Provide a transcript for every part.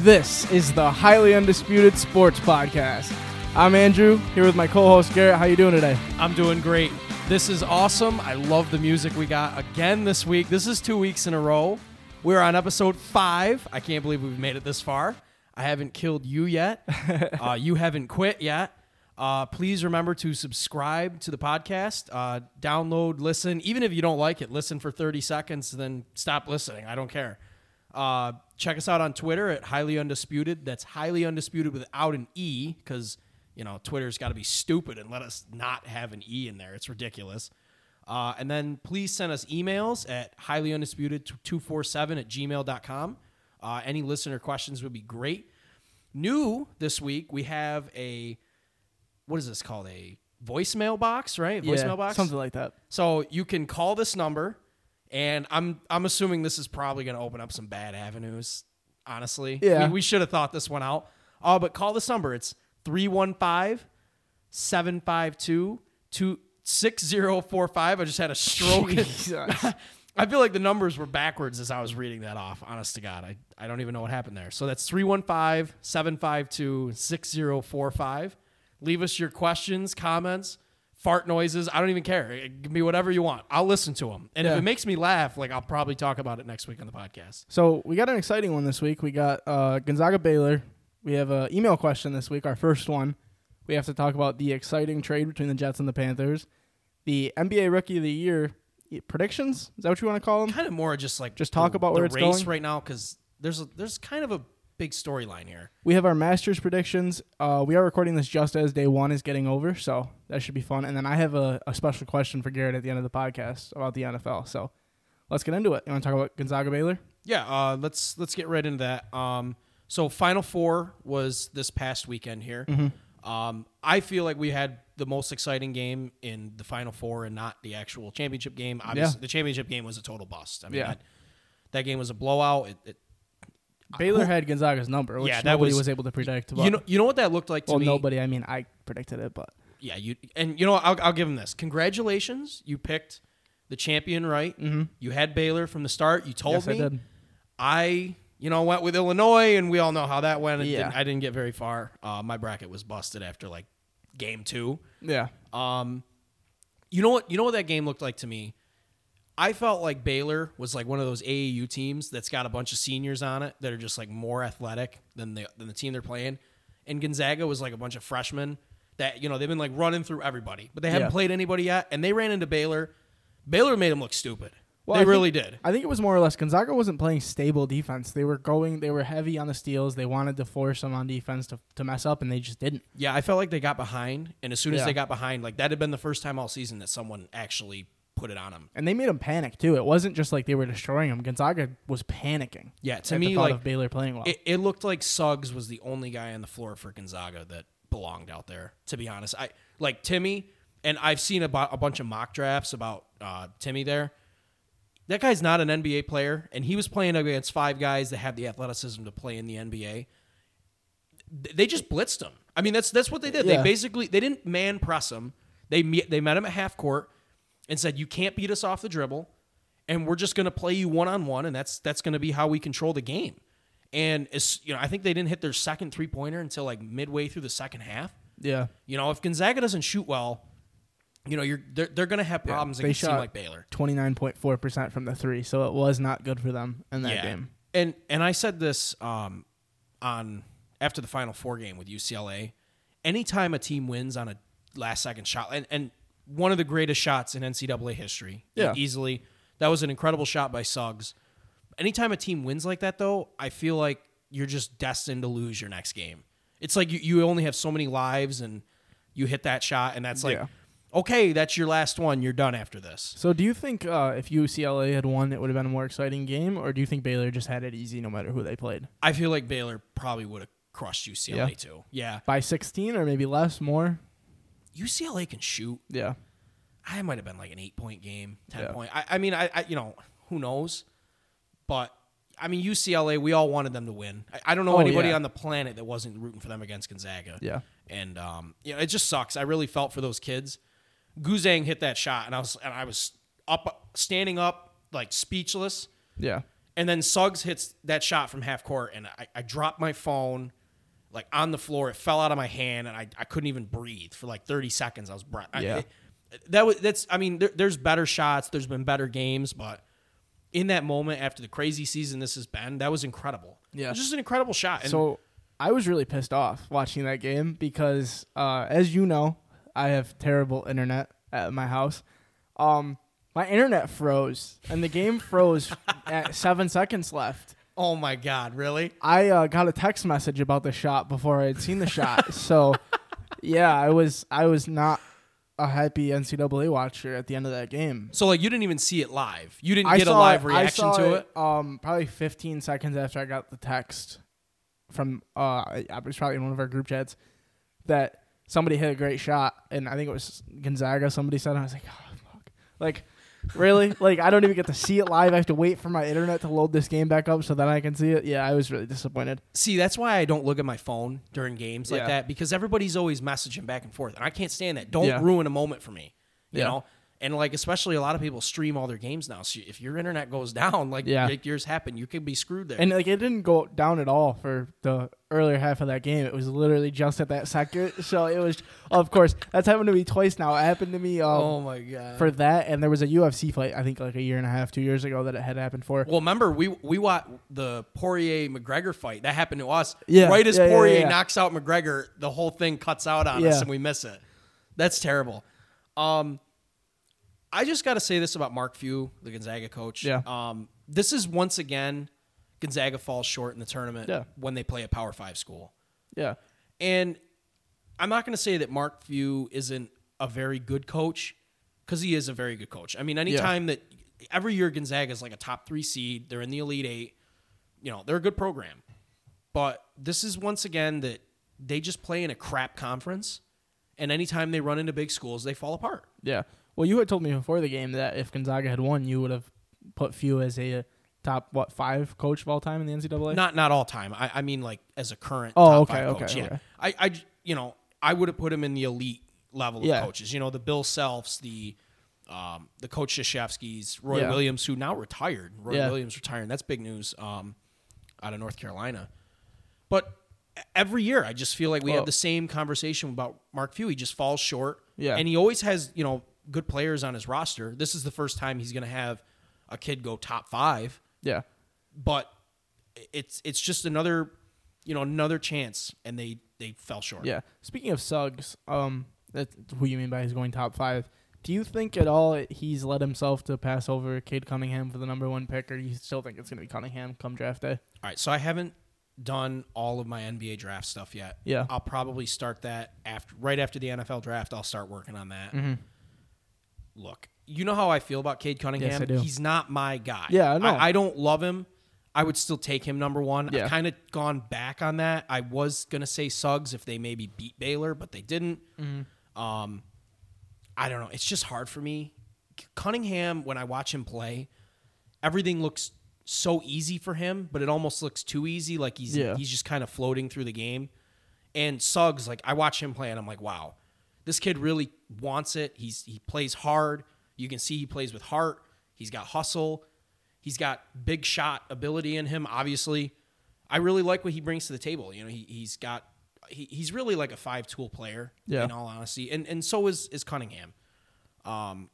This is the Highly Undisputed Sports Podcast. I'm Andrew, here with my co-host Garrhett. How you doing today? I'm doing great. This is awesome. I love the music we got again this week. This is two weeks in a row. We're on episode five. I can't believe we've made it this far. I haven't killed you yet. uh, you haven't quit yet. Uh, please remember to subscribe to the podcast, uh, download, listen. Even if you don't like it, listen for 30 seconds, then stop listening. I don't care. Uh, check us out on Twitter at Highly Undisputed. That's Highly Undisputed without an E because, you know, Twitter's got to be stupid and let us not have an E in there. It's ridiculous. Uh, and then please send us emails at highlyundisputed247 at gmail.com. Uh, any listener questions would be great. New this week, we have a, what is this called? A voicemail box, right? Voicemail Yeah, box? something like that. So you can call this number, and I'm I'm assuming this is probably going to open up some bad avenues. Honestly, Yeah. we, we should have thought this one out. Uh, but call this number. It's 315 752 6045. I just had a stroke. I feel like the numbers were backwards as I was reading that off. Honest to God, I, I don't even know what happened there. So that's 315 752 6045. Leave us your questions, comments, fart noises. I don't even care. Give me whatever you want. I'll listen to them. And if it makes me laugh, like I'll probably talk about it next week on the podcast. So we got an exciting one this week. We got uh, Gonzaga Baylor. We have an email question this week, our first one. We have to talk about the exciting trade between the Jets and the Panthers. The NBA Rookie of the Year predictions. Is that what you want to call them? Kind of more just like Just talk the- about where it's race going? right now because there's a, there's kind of a big storyline here. We have our Masters predictions. Uh, we are recording this just as day one is getting over, so that should be fun. And then I have a, a special question for Garrhett at the end of the podcast about the NFL. So let's get into it. You want to talk about Gonzaga Baylor? Yeah, uh, let's let's get right into that. Um, so Final Four was this past weekend here. Um, I feel like we had the most exciting game in the Final Four and not the actual championship game. Obviously, Yeah. the championship game was a total bust. I mean, Yeah. that, that game was a blowout. It, it, Baylor had Gonzaga's number, which Yeah, that nobody was- was, able to predict. But, you know, you know what that looked like to well, me. nobody. I mean, I predicted it, but Yeah, you and you know I'll, I'll give him this. Congratulations, you picked the champion right. Mm-hmm. You had Baylor from the start. You told yes, me. I did. I, you know, went with Illinois, and we all know how that went. It Yeah. didn't- I didn't get very far. Uh, my bracket was busted after like game two. Yeah, Um, you know what? You know what that game looked like to me. I felt like Baylor was like one of those AAU teams that's got a bunch of seniors on it that are just like more athletic than the than the team they're playing, and Gonzaga was like a bunch of freshmen that you know they've been like running through everybody, but they haven't Yeah. played anybody yet, and they ran into Baylor. Baylor made them look stupid. Well, they I think- really did. I think it was more or less Gonzaga wasn't playing stable defense. They were going. They were heavy on the steals. They wanted to force them on defense to to mess up, and they just didn't. Yeah, I felt like they got behind, and as soon as Yeah. they got behind, like that had been the first time all season that someone actually put it on them. And they made them panic too. It wasn't just like they were destroying them. Gonzaga was panicking. Yeah, to me, like of Baylor playing well. it, it looked like Suggs was the only guy on the floor for Gonzaga that belonged out there. To be honest, I like Timme, and I've seen about a bunch of mock drafts about uh, Timme there. That guy's not an NBA player, and he was playing against five guys that have the athleticism to play in the NBA. They just blitzed him. I mean, that's that's what they did. Yeah. They basically they didn't man press him. They they met him at half court and said, "You can't beat us off the dribble, and we're just going to play you one on one, and that's that's going to be how we control the game." And it's, you know, I think they didn't hit their second three pointer until like midway through the second half. yeah, You know, if Gonzaga doesn't shoot well, you know, you're they're, they're going to have problems they against a team like Baylor. twenty nine point four percent from the three, so it was not good for them in that game. And and I said this um, on after the Final Four game with UCLA. Anytime a team wins on a last second shot, and, and one of the greatest shots in NCAA history, Yeah. easily. That was an incredible shot by Suggs. Anytime a team wins like that, though, I feel like you're just destined to lose your next game. It's like you, you only have so many lives, and you hit that shot, and that's like, Yeah. okay, that's your last one. You're done after this. So, do you think uh, if UCLA had won, it would have been a more exciting game, or do you think Baylor just had it easy no matter who they played? I feel like Baylor probably would have crushed UCLA Yeah. too. Yeah, By sixteen or maybe less, more? UCLA can shoot. Yeah, I might have been like an eight point game, ten Yeah. point. I, I mean, I, I, you know, who knows? But I mean, UCLA, we all wanted them to win. I, I don't know Oh, anybody yeah. on the planet that wasn't rooting for them against Gonzaga. yeah. and um, you know, it just sucks. I really felt for those kids. Juzang hit that shot, and I was and I was up, standing up, like speechless. Yeah. And then Suggs hits that shot from half court, and I, I dropped my phone like on the floor. It fell out of my hand, and I, I couldn't even breathe for like 30 seconds. I was breath. I- Yeah. it- that was that's. I mean, there, there's better shots. There's been better games, but in that moment after the crazy season this has been, that was incredible. Yeah. it was just an incredible shot. And So I was really pissed off watching that game because, uh, as you know, I have terrible internet at my house. Um, my internet froze, and the game froze at seven seconds left. Oh my god, really? I uh, got a text message about the shot before I had seen the shot. So, yeah, I was I was not a happy NCAA watcher at the end of that game. So like you didn't even see it live. You didn't I get a live it- reaction to it. Um, probably 15 seconds after I got the text from uh, I I was probably in one of our group chats that somebody hit a great shot, and I think it was Gonzaga. Somebody said, I was like, oh fuck, like. Really? like I don't even get to see it live. I have to wait for my internet to load this game back up so then I can see it. Yeah, I was really disappointed. See, that's why I don't look at my phone during games like Yeah. that because everybody's always messaging back and forth, and I can't stand that. Don't Yeah. ruin a moment for me, you Yeah. know. And like, especially a lot of people stream all their games now. So if your internet goes down, like, Yeah. like yours happened, you could be screwed there. And like it didn't go down at all for the earlier half of that game. It was literally just at that second. So it was, of course, that's happened to me twice now. It happened to me um, oh my god! for that, and there was a UFC fight. I think like a year and a half, two years ago that it had happened for. well, remember we we watched the Poirier McGregor fight that happened to us. Yeah, right as yeah, yeah, Poirier yeah. knocks out McGregor, the whole thing cuts out on Yeah. us and we miss it. That's terrible. Um, I just got to say this about Mark Few, the Gonzaga coach. Yeah. Um, this is once again Gonzaga falls short in the tournament Yeah. when they play a Power Five school. Yeah, And I'm not going to say that Mark Few isn't a very good coach because he is a very good coach. I mean, anytime that every year Gonzaga is like a top three seed, they're in the Elite Eight, you know, they're a good program. But this is once again that they just play in a crap conference. And anytime they run into big schools, they fall apart. yeah. Well, you had told me before the game that if Gonzaga had won, you would have put Few as a top what five coach of all time in the NCAA. Not not all time. I, I mean like as a current Oh, top okay, okay, coach. Yeah. okay. I, I you know I would have put him in the elite level Yeah. of coaches. You know the Bill Selfs, the um, the coach Krzyzewski's, Roy Yeah. Williams, who now retired. Roy Yeah. Williams retiring. That's big news. Um, out of North Carolina. But every year I just feel like we Well- have the same conversation about Mark Few. He just falls short. Yeah. And he always has you know good players on his roster. This is the first time he's going to have a kid go top five Yeah, but it's it's just another you know another chance and they they fell short yeah. Speaking of Suggs, um, that's who you mean by he's going top five. Do you think at all he's led himself to pass over Cade Cunningham for the number one pick, or do you still think it's going to be Cunningham come draft day? all right so i haven't done all of my nba draft stuff yet Yeah. i'll probably start that after right after the nfl draft i'll start working on that Mm-hmm. Look you know how i feel about cade cunningham I do. he's not my guy Yeah, I know. I, don't love him I would still take him number one. Yeah. I've kind of gone back on that. I was gonna say Suggs if they maybe beat Baylor, but they didn't. Mm-hmm. Um, I don't know. It's just hard for me. Cunningham, when I watch him play, everything looks so easy for him, but it almost looks too easy. Like he's Yeah. he's just kind of floating through the game. And Suggs, like I watch him play, and I'm like, wow, this kid really wants it. He's he plays hard. You can see he plays with heart. He's got hustle. He's got big shot ability in him. Obviously, I really like what he brings to the table. You know, he he's got he, he's really like a five tool player. Yeah. In all honesty, and and so is is Cunningham. Um,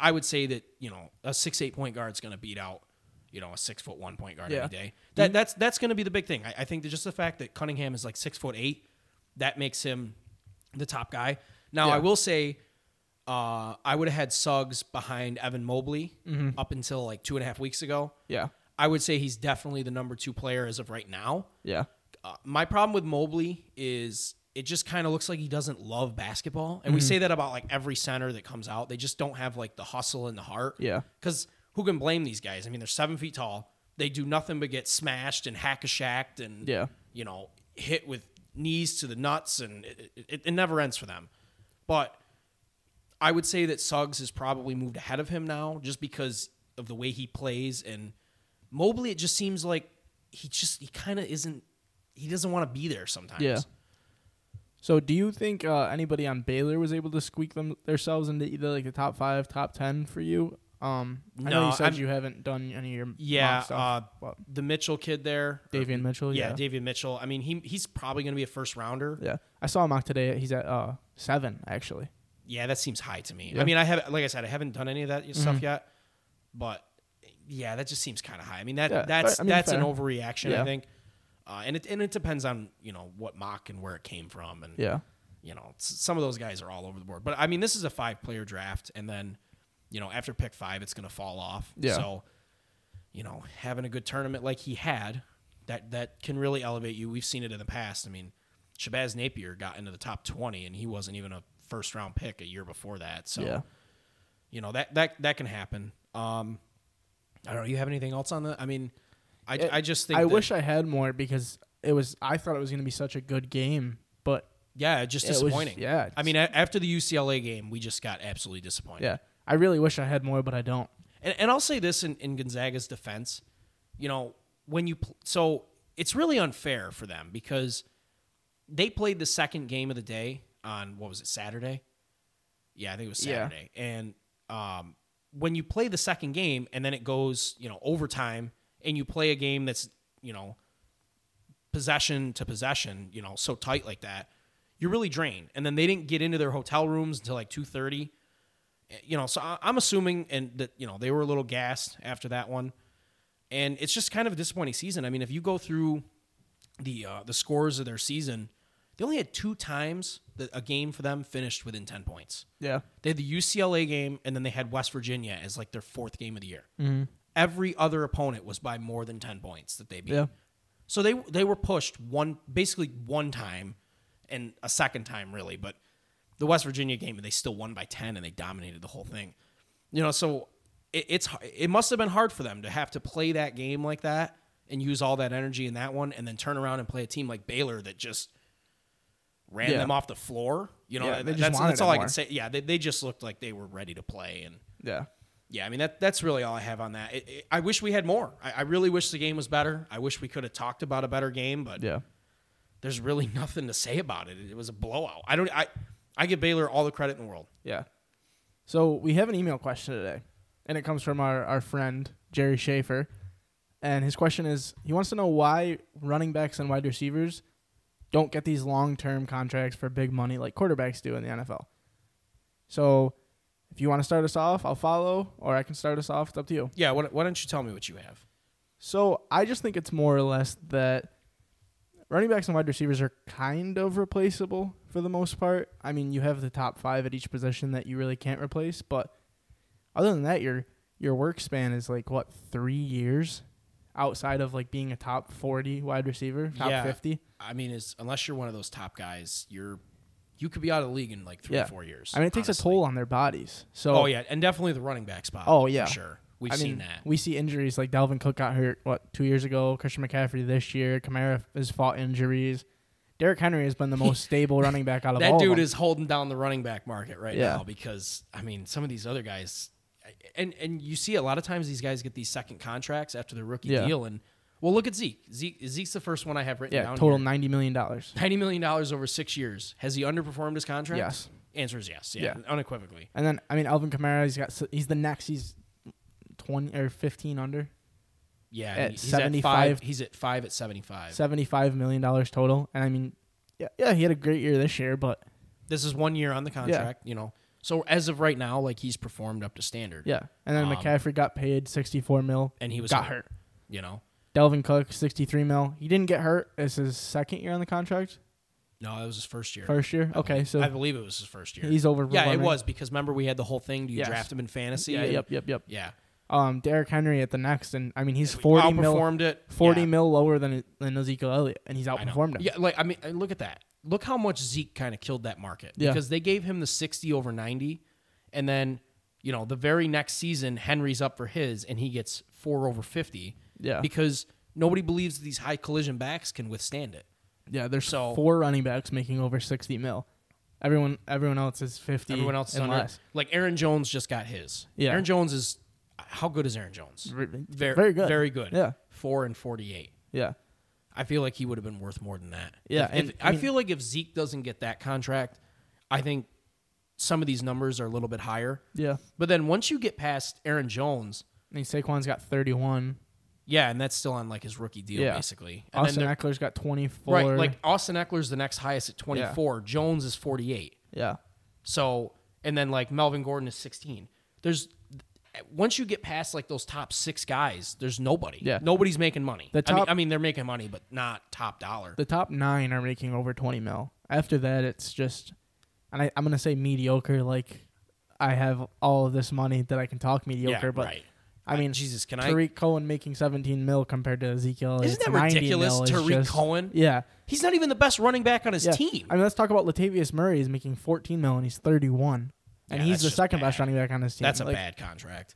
I would say that you know a six eight point guard is going to beat out you know a six foot one point guard Yeah. any day. That that's that's going to be the big thing. I, I think that just the fact that Cunningham is like six foot eight, that makes him the top guy. Now Yeah. I will say. Uh, I would have had Suggs behind Evan Mobley Mm-hmm. up until like two and a half weeks ago. Yeah, I would say he's definitely the number two player as of right now. yeah, Uh, my problem with Mobley is it just kind of looks like he doesn't love basketball, and we Mm-hmm. say that about like every center that comes out. They just don't have like the hustle and the heart. Yeah. Because who can blame these guys? I mean, they're seven feet tall. They do nothing but get smashed and hack a shacked and Yeah. you know hit with knees to the nuts, and it, it, it never ends for them. But I would say that Suggs has probably moved ahead of him now, just because of the way he plays. And Mobley, it just seems like he just he kind of isn't. He doesn't want to be there sometimes. Yeah. So, do you think uh, anybody on Baylor was able to squeak them themselves into either like the top five, top ten for you? Um, I know No, you said I'm- you haven't done any of your Yeah, mock stuff. uh, the Mitchell kid there, Davion Mitchell. yeah, Yeah, Davion Mitchell. I mean, he he's probably going to be a first rounder. yeah. I saw a mock today. He's at uh seven actually. Yeah, that seems high to me. Yeah. I mean, I have like I said, I haven't done any of that stuff Mhm. yet, but yeah, that just seems kind of high. I mean, that Yeah, that's I mean, that's an fair. overreaction, I think. Uh, and it and it depends on you know what mock and where it came from, and Yeah, you know some of those guys are all over the board. But I mean, this is a five player draft, and then you know after pick five, it's going to fall off. Yeah. So you know having a good tournament like he had, that that can really elevate you. We've seen it in the past. I mean, Shabazz Napier got into the top twenty, and he wasn't even a first round pick a year before that. So yeah. you know that that that can happen. Um, I don't know. You have anything else on that? I mean, I, It- I just think I wish I had more because it was. I thought it was going to be such a good game, but yeah, just it was- disappointing. yeah, I mean, a- after the UCLA game, we just got absolutely disappointed. yeah, I really wish I had more, but I don't. and, and I'll say this in, in Gonzaga's defense, you know, when you pl- so it's really unfair for them because they played the second game of the day on what was it Saturday? Yeah, I think it was Yeah. Saturday. And um, when you play the second game and then it goes, you know, overtime, and you play a game that's, you know, possession to possession, you know, so tight like that, you're really drained. And then they didn't get into their hotel rooms until like two thirty. You know, so I'm assuming and that you know they were a little gassed after that one, and it's just kind of a disappointing season. I mean, if you go through the uh, the scores of their season, they only had two times that a game for them finished within ten points. Yeah, They had the UCLA game, and then they had West Virginia as like their fourth game of the year. Mm-hmm. Every other opponent was by more than ten points that they beat. yeah, So they they were pushed one basically one time, and a second time really, but the West Virginia game and they still won by ten and they dominated the whole thing. You know, so it, it's it must have been hard for them to have to play that game like that and use all that energy in that one, and then turn around and play a team like Baylor that just ran Yeah. them off the floor. You know, Yeah, that's, that's all I can say. Yeah, they, they just looked like they were ready to play and. yeah. Yeah, I mean that that's really all I have on that. It, it- I wish we had more. I, I really wish the game was better. I wish we could have talked about a better game, but Yeah. there's really nothing to say about it. It was a blowout. I don't. I I give Baylor all the credit in the world. Yeah. So we have an email question today, and it comes from our, our friend Jerry Schaefer. And his question is he wants to know why running backs and wide receivers don't get these long term contracts for big money like quarterbacks do in the NFL. So if you want to start us off, I'll follow, or I can start us off. It's up to you. Yeah. Why, why don't you tell me what you have? So I just think it's more or less that running backs and wide receivers are kind of replaceable for the most part. I mean, you have the top five at each position that you really can't replace, but other than that, your your work span is like what three years outside of like being a top forty wide receiver, top Yeah. fifty. I mean, is unless you're one of those top guys, you're you could be out of the league in like three Yeah. or four years. I mean, it takes a toll on their bodies. So Oh yeah, and definitely the running back spot. Oh, for yeah. sure. We've I seen mean, that. we see injuries like Dalvin Cook got hurt what two years ago. Christian McCaffrey this year. Kamara has fought injuries. Derrick Henry has been the most stable running back out of all That of dude them. is holding down the running back market right Yeah. now because I mean, some of these other guys, and and you see a lot of times these guys get these second contracts after their rookie Yeah. deal, and well, look at Zeke. Zeke Zeke's the first one I have written yeah down. total here. ninety million dollars. ninety million dollars over six years. Has he underperformed his contract? Yes. Answer is yes. Yeah, Yeah. unequivocally. And then I mean Alvin Kamara, he's got he's the next. He's twenty or fifteen under Yeah, At he's at 75 five. He's at five at seventy-five. seventy five million dollars total. And I mean, yeah, yeah, he had a great year this year, but This is one year on the contract. You know, so as of right now, like he's performed up to standard. yeah. And then Um, McCaffrey got paid sixty four mil, and he was got hurt. You know, Dalvin Cook sixty three mil. He didn't get hurt. It's his second year on the contract. no, that was his first year. First year. I Okay, believe- so I believe it was his first year. he's over. Yeah, it was because remember we had the whole thing. Do you Yes. draft him in fantasy? Yeah, yep, yep, yep. Yeah, Um, Derrick Henry at the next, and I mean he's We forty mil, it. forty yeah, mil lower than than Ezekiel Elliott, and he's outperformed him. Yeah, like I mean, look at that. Look how much Zeke kind of killed that market Yeah. because they gave him the sixty over ninety, and then you know the very next season Henry's up for his, and he gets four over fifty. Yeah. because nobody believes these high collision backs can withstand it. Yeah, there's So- four running backs making over sixty mil. Everyone, everyone else is fifty. Everyone else is under. less. Like Aaron Jones just got his. Yeah. Aaron Jones is how good is Aaron Jones? Very, Very, good. Very good. Yeah, Four and forty-eight. yeah, I feel like he would have been worth more than that. Yeah, If- and, if- I I, feel like if Zeke doesn't get that contract, I think some of these numbers are a little bit higher. Yeah. But then once you get past Aaron Jones, I mean, Saquon's got 31. yeah, and that's still on like his rookie deal, Yeah. basically. And Austin Ekeler's got 24. right, like Austin Eckler's the next highest at 24. Jones is 48. yeah. So, and then like Melvin Gordon is 16. There's once you get past like those top six guys, there's nobody. Yeah. nobody's making money. The I, mean, top- I mean, they're making money, but not top dollar. The top nine are making over 20 mil. After that, it's just, and I, I'm going to say mediocre. Like, I have all of this money that I can talk mediocre, yeah, but right. I mean, Jesus, can I? Tarik Cohen making 17 mil compared to Ezekiel. Isn't that ridiculous? Tarik just- Cohen. Yeah. He's not even the best running back on his yeah. team. I mean, let's talk about Latavius Murray. He's making 14 mil and he's 31. And Yeah, he's the second best running back on his team. That's a Like, bad contract.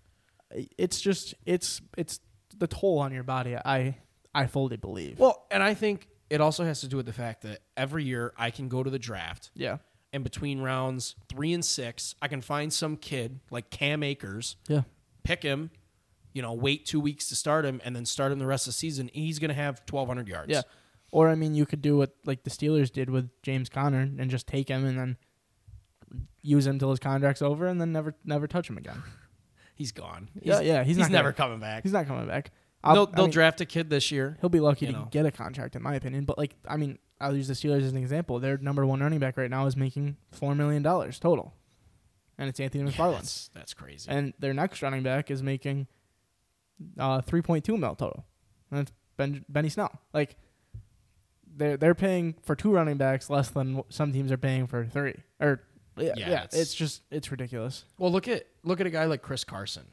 It's just it's it's the toll on your body. I I fully believe. Well, and I think it also has to do with the fact that every year I can go to the draft, yeah. and between rounds three and six, I can find some kid like Cam Akers, Yeah. pick him, you know, wait two weeks to start him, and then start him the rest of the season. He's going to have 1,200 yards. Yeah. Or I mean, you could do what like the Steelers did with James Conner and just take him and then use him until his contract's over and then never never touch him again. He's gone. He's, yeah, yeah, he's, he's, not never gonna- coming back. He's not coming back. I'll- They'll, I they'll mean, draft a kid this year. He'll be lucky you to know. get a contract, in my opinion. But like, I mean, I'll use the Steelers as an example. Their number one running back right now is making four million dollars total, and it's Anthony Yeah, McFarland. that's, that's crazy. and their next running back is making uh, 3.2 mil total. And that's ben, Benny Snell. Like they're they're paying for two running backs less than what some teams are paying for three. Or yeah, Yeah, yeah, it's- it's, just it's ridiculous. well, look at look at a guy like Chris Carson.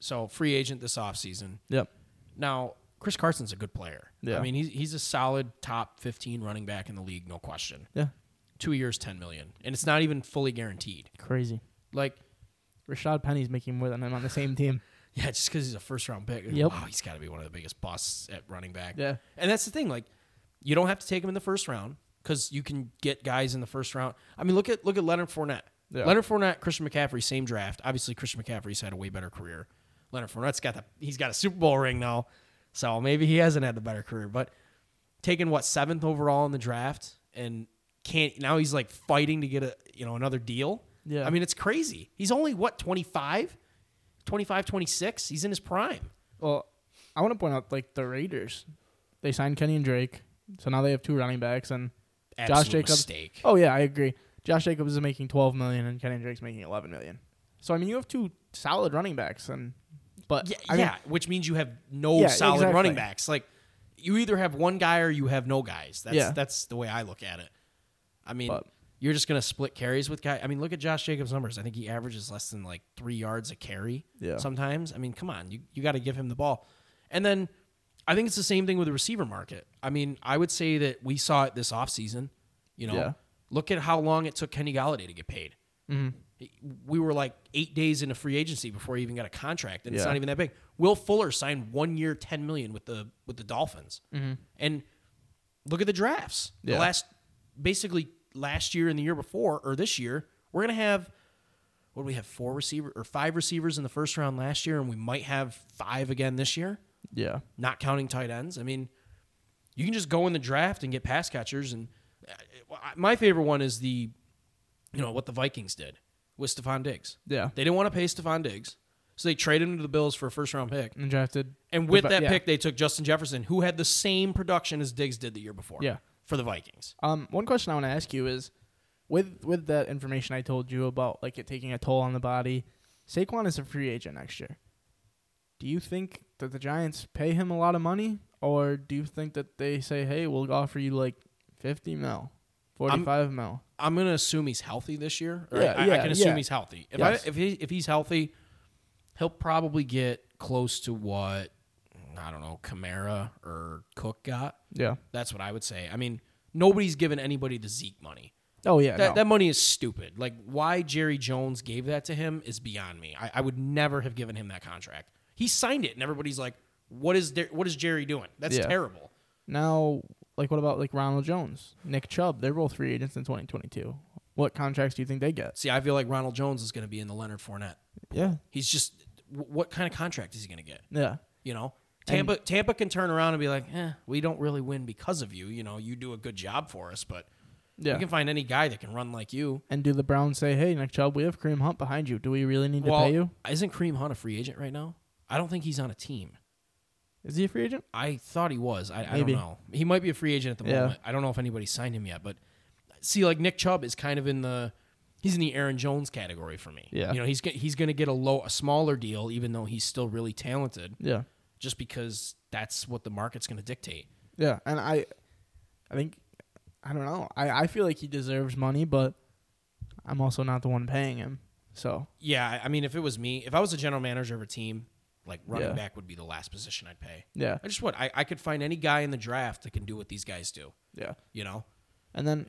So free agent this offseason. Yep. Now, Chris Carson's a good player. Yeah. I mean, he's he's a solid top 15 running back in the league, no question. Yeah. Two years, 10 million, and it's not even fully guaranteed. Crazy. Like, Rashad Penny's making more than him on the same team. yeah, just because he's a first round pick. Yep. Wow, he's got to be one of the biggest busts at running back. Yeah. And that's the thing. Like, you don't have to take him in the first round because you can get guys in the first round. I mean, look at look at Leonard Fournette. Yeah. Leonard Fournette, Christian McCaffrey, same draft. Obviously, Christian McCaffrey's had a way better career. Leonard Fournette's got the he's got a Super Bowl ring now, so maybe he hasn't had the better career. But taking what seventh overall in the draft and can't now he's like fighting to get a you know another deal. Yeah. I mean, it's crazy. He's only what 25, 25, 26. He's in his prime. Well, I want to point out like the Raiders. They signed Kenyan Drake, so now they have two running backs and Josh Jacobs. mistake. Oh yeah, I agree. Josh Jacobs is making 12 million and Kenyan Drake's making 11 million. So I mean, you have two solid running backs and but Yeah, I mean, yeah, which means you have no Yeah, solid exactly. running backs. Like you either have one guy or you have no guys. That's Yeah. that's the way I look at it. I mean, But- you're just gonna split carries with guy. I mean, look at Josh Jacobs' numbers. I think he averages less than like three yards a carry. Yeah. Sometimes. I mean, come on, you you got to give him the ball. And then I think it's the same thing with the receiver market. I mean, I would say that we saw it this offseason. You know, Yeah. look at how long it took Kenny Golladay to get paid mhm. we were like eight days into free agency before he even got a contract, and it's not even that big. Will Fuller signed one year, ten million with the with the Dolphins, and look at the drafts. The last, basically last year and the year before, or this year, we're gonna have. What do we have? Four receiver or five receivers in the first round last year, and we might have five again this year, yeah, not counting tight ends. I mean, you can just go in the draft and get pass catchers. And uh, my favorite one is the, you know, what the Vikings did with Stefon Diggs. yeah. They didn't want to pay Stefon Diggs, so they traded him to the Bills for a first round pick. And drafted And with the- that yeah. pick, they took Justin Jefferson, who had the same production as Diggs did the year before. Yeah. for the Vikings. Um, one question I want to ask you is, with with that information I told you about, like it taking a toll on the body, Saquon is a free agent next year. Do you think that the Giants pay him a lot of money, or do you think that they say, "Hey, we'll offer you like fifty mil, forty five mil"? I'm gonna assume he's healthy this year. Yeah, I, I can assume yeah. he's healthy. If Yes. I, if he if he's healthy, he'll probably get close to what I don't know, Kamara or Cook got. Yeah. That's what I would say. I mean, nobody's given anybody the Zeke money. Oh yeah. That, no. that money is stupid. Like, why Jerry Jones gave that to him is beyond me. I, I would never have given him that contract. He signed it, and everybody's like, "What is Der- what is Jerry doing? That's Yeah. terrible." now, like, what about like Ronald Jones, Nick Chubb? They're both free agents in twenty twenty two. What contracts do you think they get? See, I feel like Ronald Jones is going to be in the Leonard Fournette. Yeah. He's just, wh- what kind of contract is he going to get? Yeah. You know, Tampa Tampa can turn around and be like, "Eh, we don't really win because of you. You know, you do a good job for us, but Yeah. You can find any guy that can run like you. And do the Browns say, "Hey, Nick Chubb, we have Kareem Hunt behind you. Do we really need to pay you? isn't Kareem Hunt a free agent right now? I don't think he's on a team. Is he a free agent? I thought he was. I, I don't Maybe. know. He might be a free agent at the Yeah. moment. I don't know if anybody signed him yet. But see, like Nick Chubb is kind of in the he's in the Aaron Jones category for me. Yeah. you know he's go- he's going to get a low a smaller deal, even though he's still really talented, Yeah, just because that's what the market's going to dictate. yeah. And I, I think, I don't know. I I feel like he deserves money, but I'm also not the one paying him. So Yeah, I- I mean, if it was me, if I was a general manager of a team, like running Yeah. back would be the last position I'd pay. yeah, I just would. I, I could find any guy in the draft that can do what these guys do. yeah. You know? And then,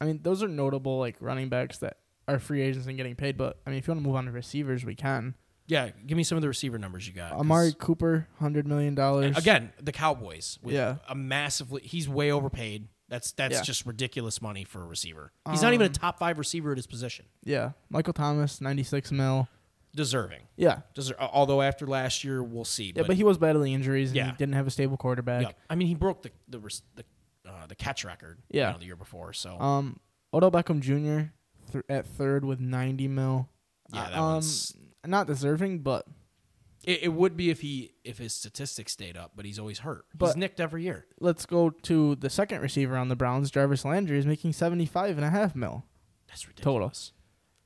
I mean, those are notable like running backs that are free agents and getting paid. But I mean, if you want to move on to receivers, we can. Yeah. Give me some of the receiver numbers you got. Amari Cooper, hundred million dollars. Again, the Cowboys. With Yeah. A massively. He's way overpaid. That's that's Yeah. just ridiculous money for a receiver. He's not even a Um, top five receiver at his position. Yeah, Michael Thomas, ninety six mil. Deserving. Yeah, Deser- although after last year, we'll see. yeah, but he was battling injuries and Yeah. he didn't have a stable quarterback. yeah. I mean, he broke the the the, uh, the catch record. you Yeah. know, the year before. So Um, Odell Beckham Jr. Th- at third with ninety mil. yeah, Uh, that um, one's. not deserving, but It, it would be if he if his statistics stayed up, but he's always hurt. he's nicked every year. let's go to the second receiver on the Browns. Jarvis Landry is making seventy five and a half mil. That's ridiculous. Total.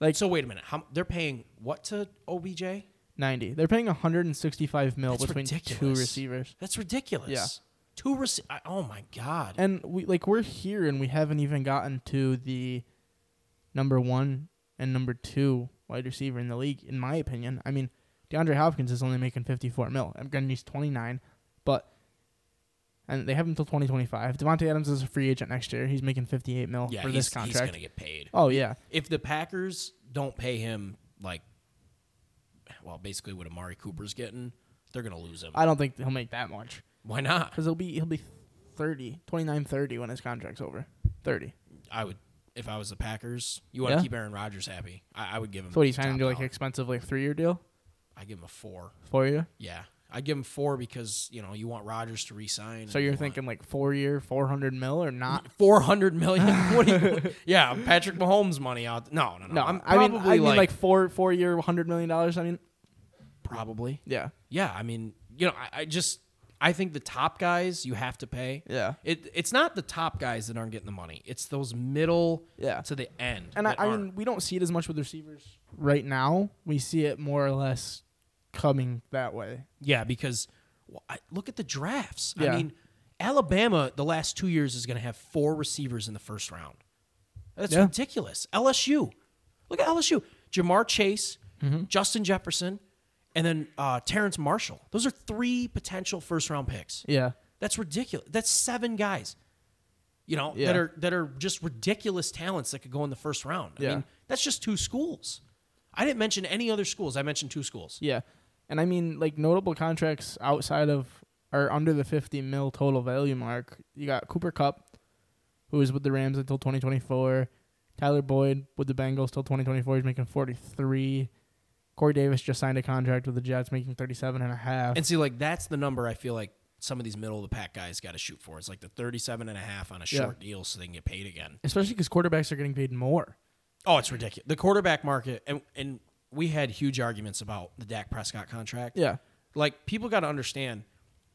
Like- so, wait a minute. How they're paying what to OBJ? Ninety. They're paying hundred and sixty five mil That's between two receivers. That's ridiculous. Yeah. Two rece- I- Oh my god. And we like we're here and we haven't even gotten to the number one and number two wide receiver in the league, in my opinion. I mean, DeAndre Hopkins is only making fifty four mil. I'm gonna he's twenty nine, but and they have him until twenty twenty five. Davante Adams is a free agent next year. He's making fifty eight mil yeah, for this contract. he's gonna get paid. oh yeah. If the Packers don't pay him like, well, basically what Amari Cooper's getting, they're gonna lose him. I don't think he'll make that much. Why not? Because he'll be he'll be 30, 29, 30 when his contract's over. Thirty. I would. If I was the Packers, you want to Yeah. keep Aaron Rodgers happy. I, I would give him. So what are you signing to like expensive like three year deal I give him a four. for you? Yeah, I give him four because you know you want Rodgers to resign. So you're thinking like four year, four hundred mil or not? four hundred million? what you? Yeah, Patrick Mahomes money out. No, no, no. No, I'm I mean, probably I mean like, like, four four year, hundred million dollars. I mean, probably. yeah, Yeah, I mean, you know, I, I just I think the top guys you have to pay. yeah, It it's not the top guys that aren't getting the money. It's those middle yeah. to the end. And I, I mean, we don't see it as much with receivers right now. We see it more or less coming that way. yeah, because well, I, look at the drafts. I mean, Alabama the last two years is going to have four receivers in the first round. That's Yeah. ridiculous. LSU, look at LSU. Ja'Marr Chase, Mm-hmm. Justin Jefferson, and then uh, Terrace Marshall. Those are three potential first round picks. Yeah, That's ridiculous. That's seven guys. You know Yeah. that are that are just ridiculous talents that could go in the first round. I Yeah. mean, that's just two schools. I didn't mention any other schools. I mentioned two schools. yeah. And I mean, like notable contracts outside of or under the fifty mil total value mark. You got Cooper Kupp, who is with the Rams until twenty twenty four. Tyler Boyd with the Bengals till twenty twenty four. He's making forty three. Corey Davis just signed a contract with the Jets, making thirty seven and a half. And see, like that's the number I feel like some of these middle of the pack guys got to shoot for. It's like the 37 and a half on a Yeah. short deal so they can get paid again. Especially because quarterbacks are getting paid more. Oh, it's ridiculous. The quarterback market, and, and we had huge arguments about the Dak Prescott contract. Yeah. Like people got to understand,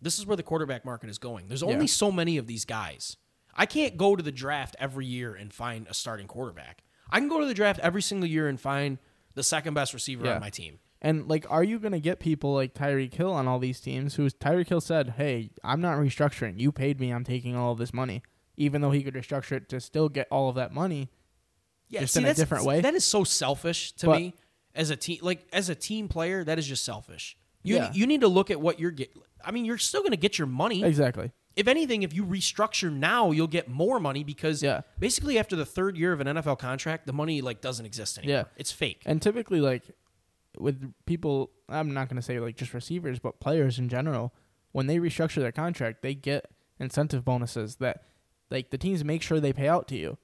this is where the quarterback market is going. There's only Yeah. so many of these guys. I can't go to the draft every year and find a starting quarterback. I can go to the draft every single year and find the second best receiver Yeah. on my team. And like, are you gonna get people like Tyreek Hill on all these teams? Who's Tyreek Hill said, "Hey, I'm not restructuring. You paid me. I'm taking all of this money." Even though he could restructure it to still get all of that money. Yeah, Just see, in a different way. That is so selfish to But- me as a team. Like as a team player, that is just selfish. You Yeah. you need to look at what you're getting. I mean, you're still going to get your money. Exactly. If anything, if you restructure now, you'll get more money because Yeah. basically after the third year of an NFL contract, the money like doesn't exist anymore. Yeah. It's fake. And typically, like with people, I'm not gonna say like just receivers, but players in general, when they restructure their contract, they get incentive bonuses that like the teams make sure they pay out to you.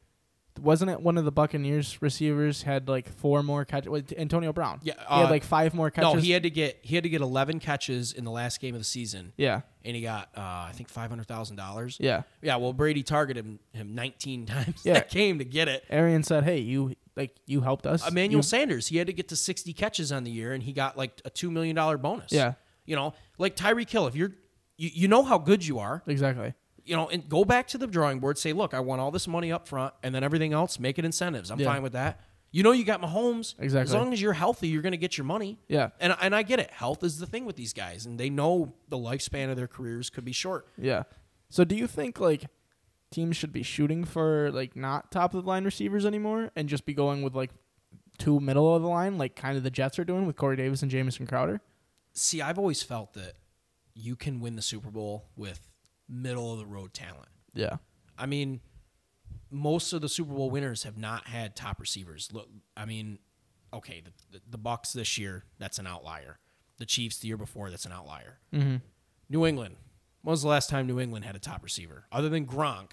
Wasn't it one of the Buccaneers receivers had like four more catches? Antonio Brown. Yeah, he had uh, like five more catches. No, he had to get he had to get 11 catches in the last game of the season, yeah, and he got uh, I think five hundred thousand dollars. yeah. Yeah, well, Brady targeted him, him 19 times Yeah. that game to get it. Arian said, "Hey, you like you helped us. Emmanuel You- Sanders, he had to get to 60 catches on the year, and he got like a two million dollar bonus. Yeah. you know, like Tyreek Hill. If you're, you, you know how good you are, exactly. You know, and go back to the drawing board. Say, look, I want all this money up front, and then everything else, make it incentives. I'm Yeah. fine with that. You know, you got Mahomes. Exactly. As long as you're healthy, you're going to get your money. Yeah, And and I get it. Health is the thing with these guys, and they know the lifespan of their careers could be short. yeah. So do you think like teams should be shooting for like not top of the line receivers anymore and just be going with like two middle of the line, like kind of the Jets are doing with Corey Davis and Jamison Crowder? See, I've always felt that you can win the Super Bowl with middle of the road talent. Yeah, I mean, most of the Super Bowl winners have not had top receivers. Look, I mean, okay, the, the, the Bucks this year, that's an outlier. The Chiefs the year before, that's an outlier. mm-hmm. New England. When was the last time New England had a top receiver other than Gronk,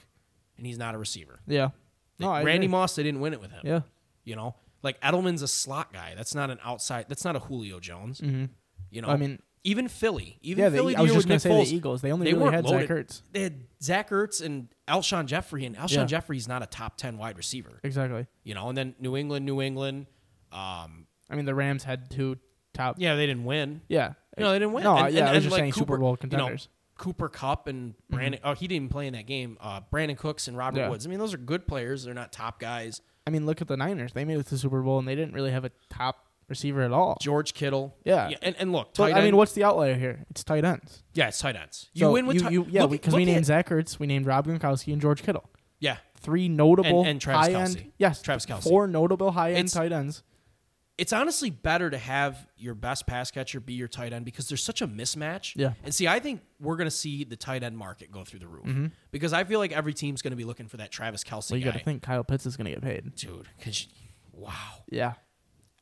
and he's not a receiver? yeah. No, I Randy. Moss, they didn't win it with him. Yeah, You know, like Edelman's a slot guy. That's not an outside. That's not a Julio Jones. mm-hmm. You know, I mean, even Philly, even yeah. They, Philly. I was the just gonna say Foles, the Eagles. They only they really had loaded. Zach Ertz. They had Zach Ertz and Alshon Jeffery, and Alshon Yeah. Jeffery's not a top ten wide receiver. Exactly. You know, and then New England, New England. Um, I mean, the Rams had two top. yeah, they didn't win. Yeah. No, they didn't win. No, And- yeah, and- I was and, just like, saying Super Cooper- Bowl you know, contenders. Cooper Kupp and Brandon. Oh, he didn't play in that game. Uh, Brandin Cooks and Robert Yeah. Woods. I mean, those are good players. They're not top guys. I mean, look at the Niners. They made it to the Super Bowl and they didn't really have a top receiver at all. George Kittle. Yeah. and, and look, But I mean, what's the outlier here? It's tight ends. Yeah, it's tight ends. You So win with you, you- yeah, because we named at- Zach Ertz, we named Rob Gronkowski and George Kittle. Yeah, Three notable And- and Travis high Kelce. end. Yes, Travis Kelce. Four notable high end tight ends. it's honestly better to have your best pass catcher be your tight end because there's such a mismatch. Yeah. And see, I think we're going to see the tight end market go through the roof mm-hmm. because I feel like every team's going to be looking for that Travis Kelce Well, you got to think Kyle Pitts is going to get paid. dude. Because wow. Yeah.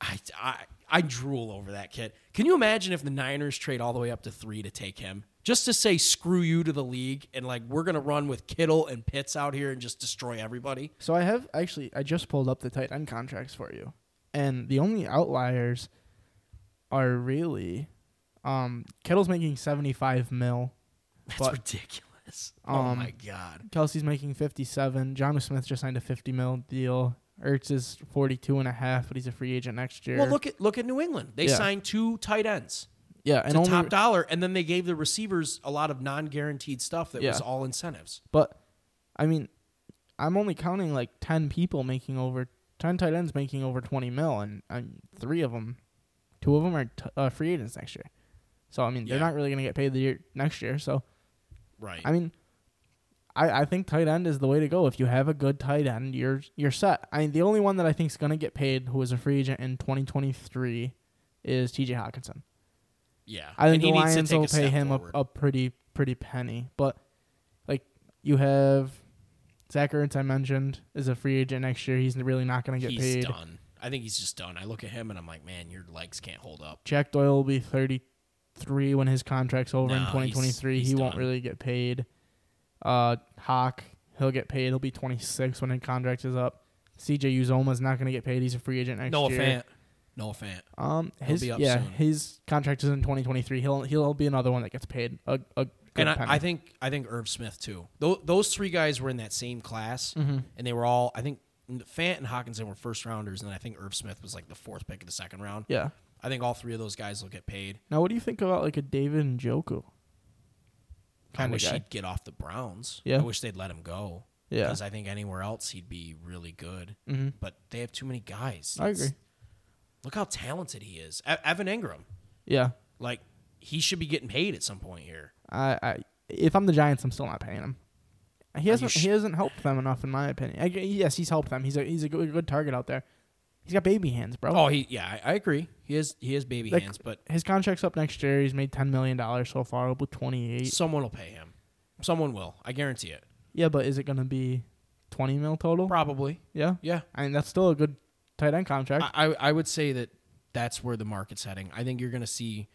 I, I, I drool over that kid. Can you imagine if the Niners trade all the way up to three to take him? Just to say screw you to the league and like we're gonna run with Kittle and Pitts out here and just destroy everybody. So I have actually I just pulled up the tight end contracts for you, and the only outliers are really, um, Kittle's making seventy five mil, That's But, ridiculous. oh um, my god. Kelce's making fifty seven. Jonnu Smith just signed a fifty mil deal. Ertz is forty two and a half, but he's a free agent next year. Well, look at look at New England. They Yeah. signed two tight ends yeah, and to only top dollar, and then they gave the receivers a lot of non-guaranteed stuff that Yeah. was all incentives. But I mean, I'm only counting like ten people making over ten tight ends making over twenty mil, and, and three of them, two of them are t- uh, free agents next year. So I mean, they're not really gonna get paid the year next year. So Right. I mean, I I think tight end is the way to go. If you have a good tight end, you're you're set. I mean, the only one that I think is gonna get paid, who is a free agent in 2023, is T.J. Hockenson. yeah. I think the to Lions will pay him a, forward. a pretty pretty penny, but like you have Zach Ertz, I mentioned, is a free agent next year. He's really not going to get he's paid. done. I think he's just done. I look at him and I'm like, man, your legs can't hold up. Jack Doyle will be 33 when his contract's over in No, he's- 2023. he's he won't really get paid. Uh, Hawk, he'll get paid. He'll be 26 when his contract is up. CJ Uzomah is not going to get paid. He's a free agent next Noah year. Fant. Noah Fant. Um, He'll his be up yeah, soon. his contract is in 2023. He'll he'll be another one that gets paid a a And I. I think I think Irv Smith too. Those, those three guys were in that same class, Mhm. and they were all. I think Fant and Hockenson were first rounders, and then I think Irv Smith was like the fourth pick of the second round. yeah. I think all three of those guys will get paid. Now, what do you think about like a David Njoku? I wish guy. he'd get off the Browns. Yeah. I wish they'd let him go. Yeah. Because I think anywhere else he'd be really good. Mm-hmm. But they have too many guys. I agree. Look how talented he is. E- Evan Engram. Yeah. Like he should be getting paid at some point here. I, I if I'm the Giants, I'm still not paying him. He hasn't sh- he hasn't helped them enough, in my opinion. I, yes, he's helped them. He's a he's a good, good target out there. He's got baby hands, bro. Oh, he yeah, I, I agree. He has he has baby Like- hands, but His contract's up next year. He's made ten million dollars so far, up with twenty eight. someone will pay him. Someone will. I guarantee it. Yeah, but is it gonna be twenty mil total? Probably. Yeah, Yeah. I mean that's still a good tight end contract. I, I I would say that that's where the market's heading. I think you're going to see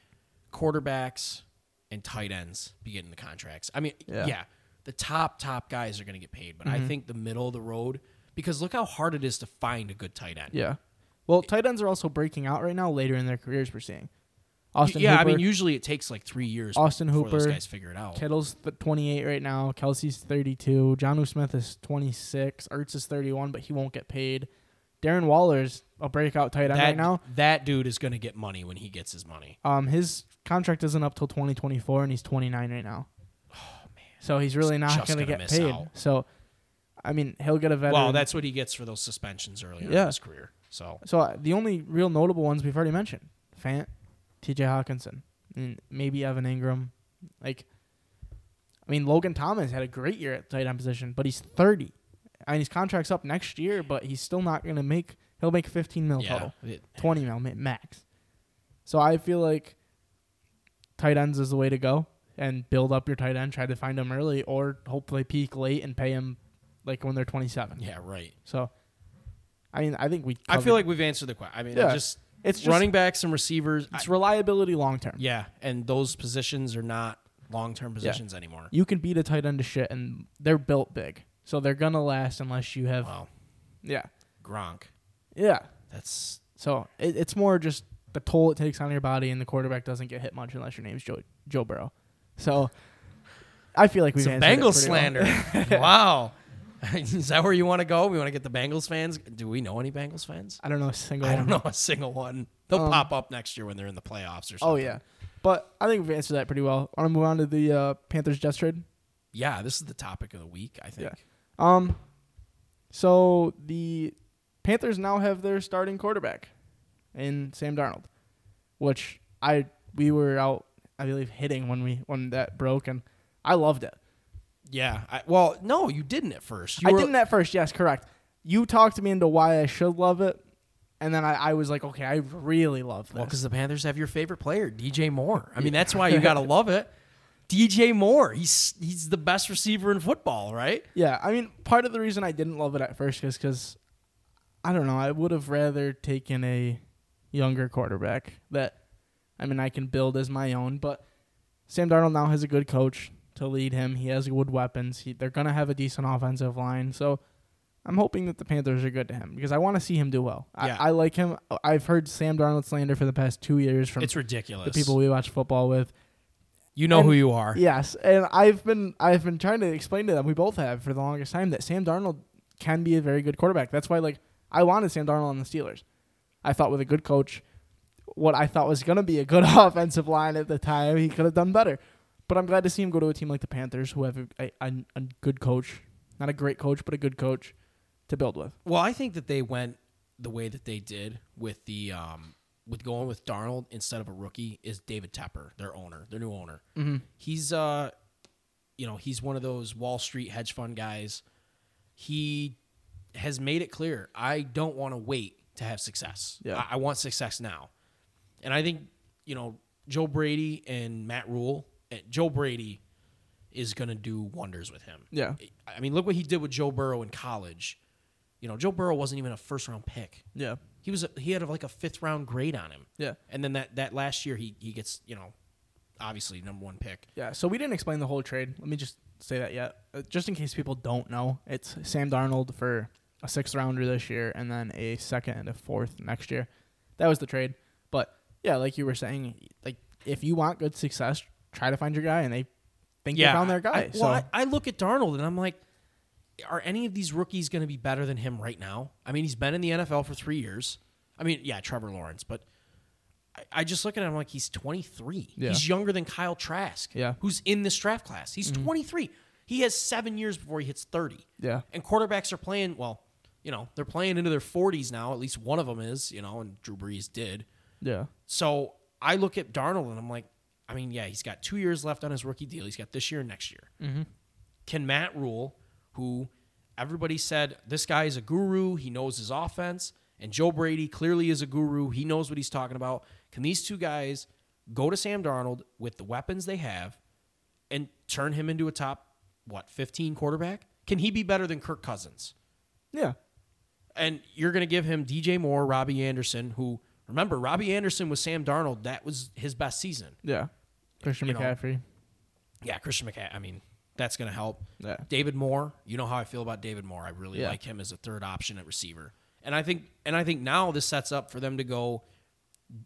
quarterbacks and tight ends be getting the contracts. I mean, Yeah. yeah, the top top guys are going to get paid, but I Mhm. think the middle of the road because look how hard it is to find a good tight end. Yeah. Well, tight ends are also breaking out right now later in their careers. We're seeing Austin. yeah, Hooper, I mean, usually it takes like three years. Austin before those Hooper, guys figure it out. Kittle's th- 28 right now. Kelce's 32. Jonnu Smith is 26. Ertz is 31, but he won't get paid. Darren Waller's a breakout tight end that, right now. that dude is going to get money when he gets his money. Um, his contract isn't up till 2024, and he's 29 right now. Oh man! So he's really He's not going to get miss paid. out. So, I mean, he'll get a veteran. Well, that's what he gets for those suspensions earlier Yeah. in his career. So so uh, the only real notable ones we've already mentioned: Fant, T.J. Hockenson, and maybe Evan Engram. Like, I mean, Logan Thomas had a great year at tight end position, but he's 30. I mean, his contract's up next year, but he's still not going to make. He'll make 15 mil yeah, total, it- 20 mil max. So I feel like tight ends is the way to go, and build up your tight end. Try to find them early, or hopefully peak late and pay them like when they're 27. yeah, right. So, I mean, I think we. I feel like we've answered the question. I mean, Yeah. just it's just running backs and receivers. I- It's reliability long term. yeah, and those positions are not long term positions anymore. You can beat a tight end to shit, and they're built big, so they're gonna last unless you have. Wow, Yeah, Gronk. yeah. That's So it, it's more just the toll it takes on your body, and the quarterback doesn't get hit much unless your name's Joe Joe Burrow. So I feel like we've some answered it pretty well. slander. wow. Is that where you want to go? We want to get the Bengals fans. Do we know any Bengals fans? I don't know a single. I don't know a single one. They'll Um, pop up next year when they're in the playoffs or something. Oh yeah, but I think we've answered that pretty well. Want to move on to the uh, Panthers Jets trade? Yeah, this is the topic of the week, I think. Yeah. Um, so the Panthers now have their starting quarterback in Sam Darnold, which I we were out I believe hitting when we when that broke and I loved it. Yeah. I, well, no, you didn't at first. You I were- didn't at first, yes, correct. You talked to me into why I should love it, and then I, I was like, okay, I really love this. Well, because the Panthers have your favorite player, DJ Moore. I mean, that's why you gotta love it. DJ Moore, he's he's the best receiver in football, right? Yeah, I mean, part of the reason I didn't love it at first is because I don't know. I would have rather taken a younger quarterback that I mean I can build as my own. But Sam Darnold now has a good coach to lead him. He has good weapons. He, they're gonna have a decent offensive line. So I'm hoping that the Panthers are good to him because I want to see him do well. Yeah. I, I like him. I've heard Sam Darnold slander for the past two years from It's ridiculous. the people we watch football with. you know and- who you are. Yes, and I've been I've been trying to explain to them. We both have for the longest time that Sam Darnold can be a very good quarterback. That's why like I wanted Sam Darnold on the Steelers. I thought with a good coach, what I thought was going to be a good offensive line at the time, he could have done better. But I'm glad to see him go to a team like the Panthers, who have a, a, a, good coach, not a great coach, but a good coach to build with. Well, I think that they went the way that they did with the um, with going with Darnold instead of a rookie is David Tepper, their owner, their new owner. Mm-hmm. He's uh, you know, he's one of those Wall Street hedge fund guys. He has made it clear I don't want to wait to have success. Yeah. I, I want success now, and I think you know Joe Brady and Matt Rhule. Eh, Joe Brady is going to do wonders with him. Yeah, I mean, look what he did with Joe Burrow in college. You know, Joe Burrow wasn't even a first round pick. yeah, He was a, he had like a fifth round grade on him. yeah. And then that, that last year he he gets, you know, obviously number 1 pick. Yeah, so we didn't explain the whole trade. Let me just say that yet, uh, just in case people don't know. It's Sam Darnold for a sixth rounder this year, and then a second and a fourth next year. That was the trade. But yeah, like you were saying, like if you want good success, try to find your guy, and they think they found their guy. I, so well, I, I look at Darnold and I'm like, are any of these rookies going to be better than him right now? I mean, he's been in the NFL for three years. I mean, yeah, Trevor Lawrence, but I, I just look at him like he's 23. Yeah. He's younger than Kyle Trask, Yeah. Mm-hmm. who's in this draft class. He's 23. He has seven years before he hits 30. yeah, And quarterbacks are playing, well, you know, they're playing into their 40s now. At least one of them is, you know, and Drew Brees did. yeah, So I look at Darnold and I'm like, I mean, yeah, he's got two years left on his rookie deal. He's got this year and next year. mm-hmm. Can Matt Rhule, who everybody said this guy is a guru, he knows his offense, and Joe Brady clearly is a guru, he knows what he's talking about. Can these two guys go to Sam Darnold with the weapons they have and turn him into a top, what, 15 quarterback? Can he be better than Kirk Cousins? yeah, And you're going to give him DJ Moore, Robbie Anderson, who, remember, Robbie Anderson was Sam Darnold. That was his best season. yeah. Christian You know, McCaffrey. Yeah, Christian McCaffrey. I mean, That's going to help. Yeah. David Moore, you know how I feel about David Moore. I really Yeah. like him as a third option at receiver. And I think and I think now this sets up for them to go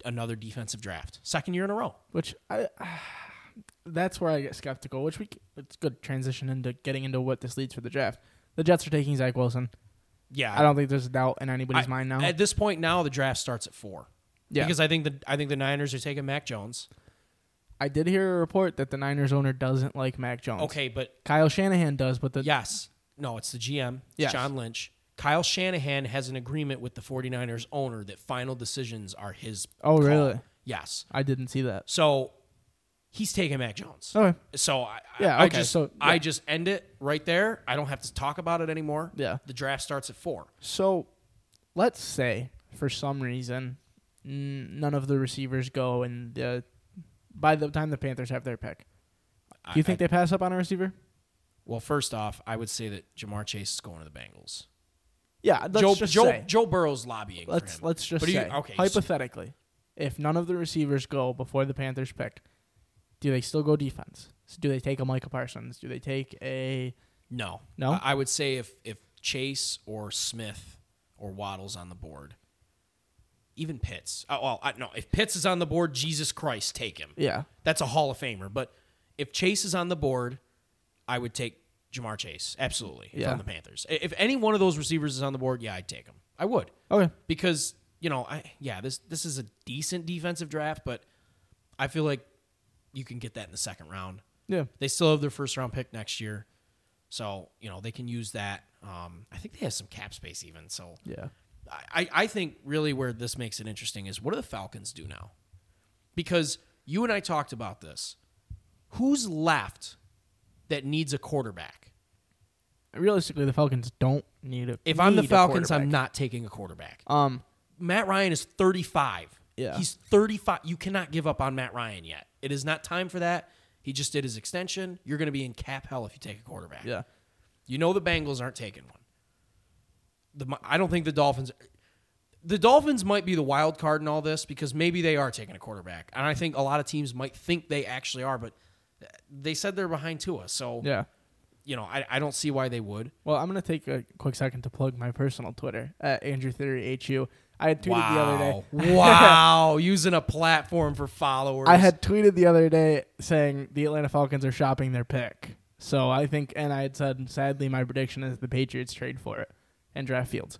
another defensive draft. Second year in a row. Which I, that's where I get skeptical. Which we it's good transition into getting into what this leads for the draft. The Jets are taking Zach Wilson. Yeah. I don't think there's a doubt in anybody's I- mind now. At this point now the draft starts at 4. yeah, Because I think the I think the Niners are taking Mac Jones. I did hear a report that the Niners owner doesn't like Mac Jones. Okay, but Kyle Shanahan does, but the yes. No, it's the GM. It's Yes. John Lynch. Kyle Shanahan has an agreement with the 49ers owner that final decisions are his Oh, call. really? Yes. I didn't see that. So he's taking Mac Jones. Okay. So I, Yeah, I okay, just so, I just end it right there. I don't have to talk about it anymore. Yeah. The draft starts at four. So, let's say for some reason none of the receivers go, and the by the time the Panthers have their pick, do you I- think I- they pass up on a receiver? well, first off, I would say that Ja'Marr Chase is going to the Bengals. Yeah, let's Joe just Joe say. Joe Burrow's lobbying. let's let's just But do you- say okay, so- hypothetically, if none of the receivers go before the Panthers pick, do they still go defense? So do they take a Michael Parsons? Do they take a no, No? I, I would say if if Chase or Smith or Waddle's on the board, even Pitts. Oh, well, I, no, if Pitts is on the board, Jesus Christ, take him. yeah? That's a Hall of Famer. But if Chase is on the board, I would take Ja'Marr Chase absolutely Yeah. from the Panthers. If any one of those receivers is on the board, yeah, I'd take him. I would Okay, because you know, I yeah, this this is a decent defensive draft, but I feel like you can get that in the second round. yeah, They still have their first round pick next year, so you know they can use that. Um, I think they have some cap space even. So yeah. I, I think really where this makes it interesting is what do the Falcons do now? Because you and I talked about this. Who's left that needs a quarterback? Realistically, the Falcons don't need it. If I'm the Falcons, I'm not taking a quarterback. Um, Matt Ryan is 35. Yeah. He's 35. You cannot give up on Matt Ryan yet. It is not time for that. He just did his extension. You're going to be in cap hell if you take a quarterback. yeah. You know the Bengals aren't taking one. The I don't think the Dolphins. The Dolphins might be the wild card in all this because maybe they are taking a quarterback, and I think a lot of teams might think they actually are, but they said they're behind Tua, so Yeah. you know I, I don't see why they would. Well, I'm gonna take a quick second to plug my personal Twitter at Andrew Theory HU. I had tweeted the other day. wow, using a platform for followers. I had tweeted the other day saying the Atlanta Falcons are shopping their pick. So I think, and I had said, sadly, my prediction is the Patriots trade for it and draft Fields.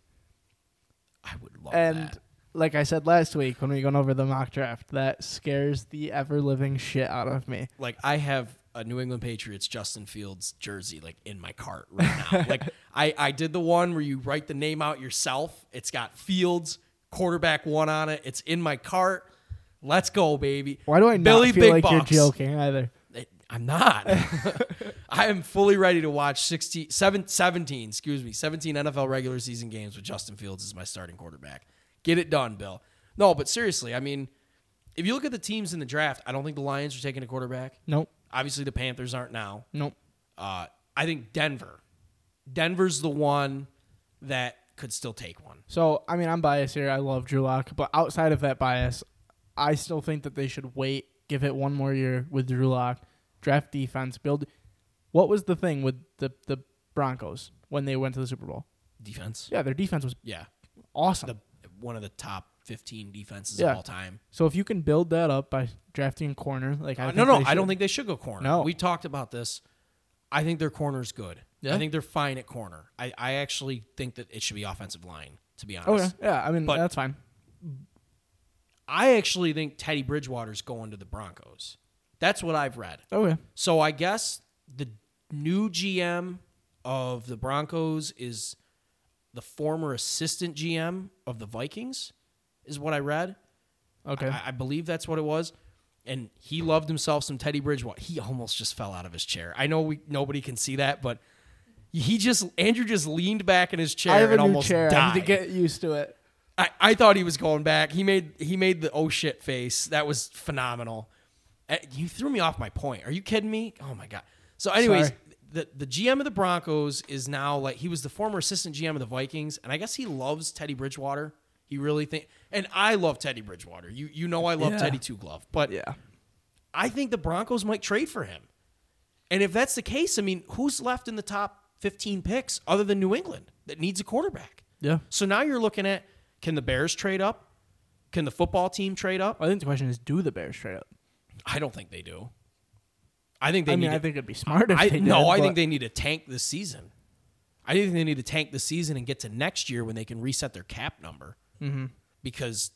I would love and that. like I said last week when we went over the mock draft, that scares the ever living shit out of me. Like I have a New England Patriots Justin Fields jersey like in my cart right now. like I I did the one where you write the name out yourself. It's got Fields quarterback one on it. It's in my cart. Let's go, baby. Why do I not feel Big like Bucks. you're joking either? I'm not. I am fully ready to watch 16, seven- 17, excuse me, 17 NFL regular season games with Justin Fields as my starting quarterback. Get it done, Bill. No, but seriously, I mean, if you look at the teams in the draft, I don't think the Lions are taking a quarterback. Nope. Obviously, the Panthers aren't now. Nope. Uh, I think Denver. Denver's the one that could still take one. So, I mean, I'm biased here. I love Drew Lock, but outside of that bias, I still think that they should wait, give it one more year with Drew Lock, draft defense, build. What was the thing with the the Broncos when they went to the Super Bowl? Defense. Yeah, their defense was Yeah. awesome. The one of the top 15 defenses Yeah. of all time. so if you can build that up by drafting a corner, like I Uh, think no, no, I don't think they should go corner. No. We talked about this. I think their corner's good. Yeah? I think they're fine at corner. I, I actually think that it should be offensive line, to be honest. Okay, yeah, I mean But- that's fine. I actually think Teddy Bridgewater's going to the Broncos. That's what I've read. Okay, So I guess the new GM of the Broncos is the former assistant GM of the Vikings, is what I read. okay. I, I believe that's what it was. And he loved himself some Teddy Bridgewater. He almost just fell out of his chair. I know we nobody can see that, but he just Andrew just leaned back in his chair I have a and new almost chair. I need to get used to it. I, I thought he was going back. He made he made the oh shit face. That was phenomenal. Uh, You threw me off my point. Are you kidding me? Oh my god. So, anyways, Sorry. the the GM of the Broncos is now like he was the former assistant GM of the Vikings, and I guess he loves Teddy Bridgewater. He really think, and I love Teddy Bridgewater. You you know I love Yeah. Teddy Two Glove, but Yeah, I think the Broncos might trade for him. And if that's the case, I mean, who's left in the top 15 picks other than New England that needs a quarterback? Yeah. So now you're looking at can the Bears trade up? Can the football team trade up? I think the question is, do the Bears trade up? I don't think they do. I think they I need mean, to, I think it'd be smart if I, they did. no, I think they need to tank this season. I think they need to tank the season and get to next year when they can reset their cap number. Mm-hmm. Because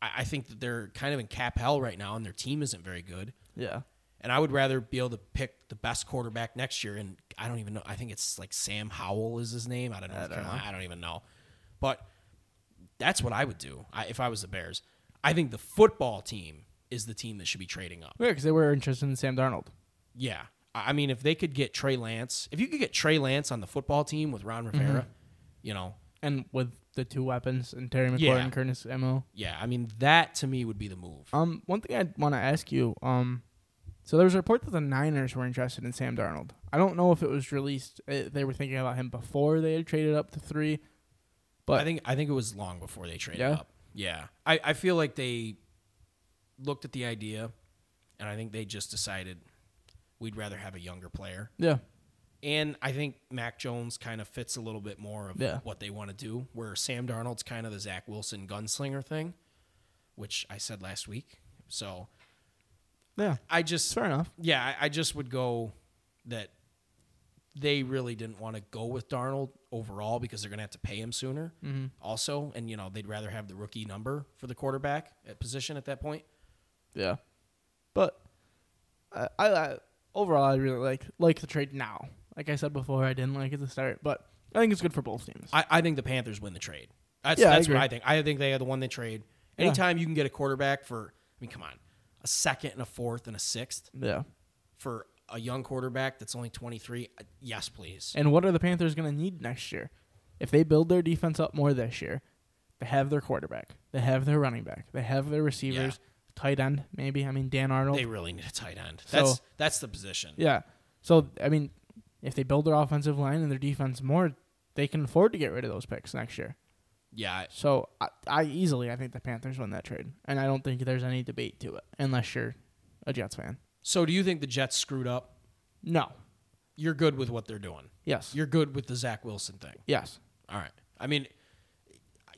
I, I think that they're kind of in cap hell right now, and their team isn't very good. Yeah. And I would rather be able to pick the best quarterback next year. And I don't even know. I think it's like Sam Howell is his name. I don't know. I don't, I don't even know. But that's what I would do I, if I was the Bears. I think the football team is the team that should be trading up. Yeah, because they were interested in Sam Darnold. Yeah. I mean, if they could get Trey Lance, if you could get Trey Lance on the football team with Ron Rivera, you know, And with the two weapons and Terry McLaurin Yeah. and Curtis Emo. yeah, I mean, that to me would be the move. Um, one thing I want to ask you, um, so there was a report that the Niners were interested in Sam Darnold. I don't know if it was released. uh, They were thinking about him before they had traded up to three, but I think I think it was long before they traded Yeah? up. Yeah, I, I feel like they looked at the idea, and I think they just decided we'd rather have a younger player. yeah, And I think Mac Jones kind of fits a little bit more of Yeah. what they want to do, where Sam Darnold's kind of the Zach Wilson gunslinger thing, which I said last week. So yeah, I just fair enough. yeah, I, I just would go that they really didn't want to go with Darnold overall because they're going to have to pay him sooner. Mm-hmm. Also, and you know they'd rather have the rookie number for the quarterback at position at that point. Yeah, but I, I, I overall I really like like the trade now. Like I said before, I didn't like it at the start, but I think it's good for both teams. I, I think the Panthers win the trade. That's Yeah, I that's what. I think. I think they are the one they trade. Yeah. Anytime you can get a quarterback for, I mean, come on, a second and a fourth and a sixth yeah. for a young quarterback that's only twenty three. Uh, yes, please. And what are the Panthers going to need next year? If they build their defense up more this year, they have their quarterback, they have their running back, they have their receivers, tight end maybe. I mean Dan Arnold. They really need a tight end. So- That's that's the position. yeah. So I mean, if they build their offensive line and their defense more, they can afford to get rid of those picks next year. Yeah, I- So I, I easily I think the Panthers win that trade, and I don't think there's any debate to it unless you're a Jets fan. So do you think the Jets screwed up? No. You're good with what they're doing. Yes. You're good with the Zach Wilson thing. yes. All right. I mean,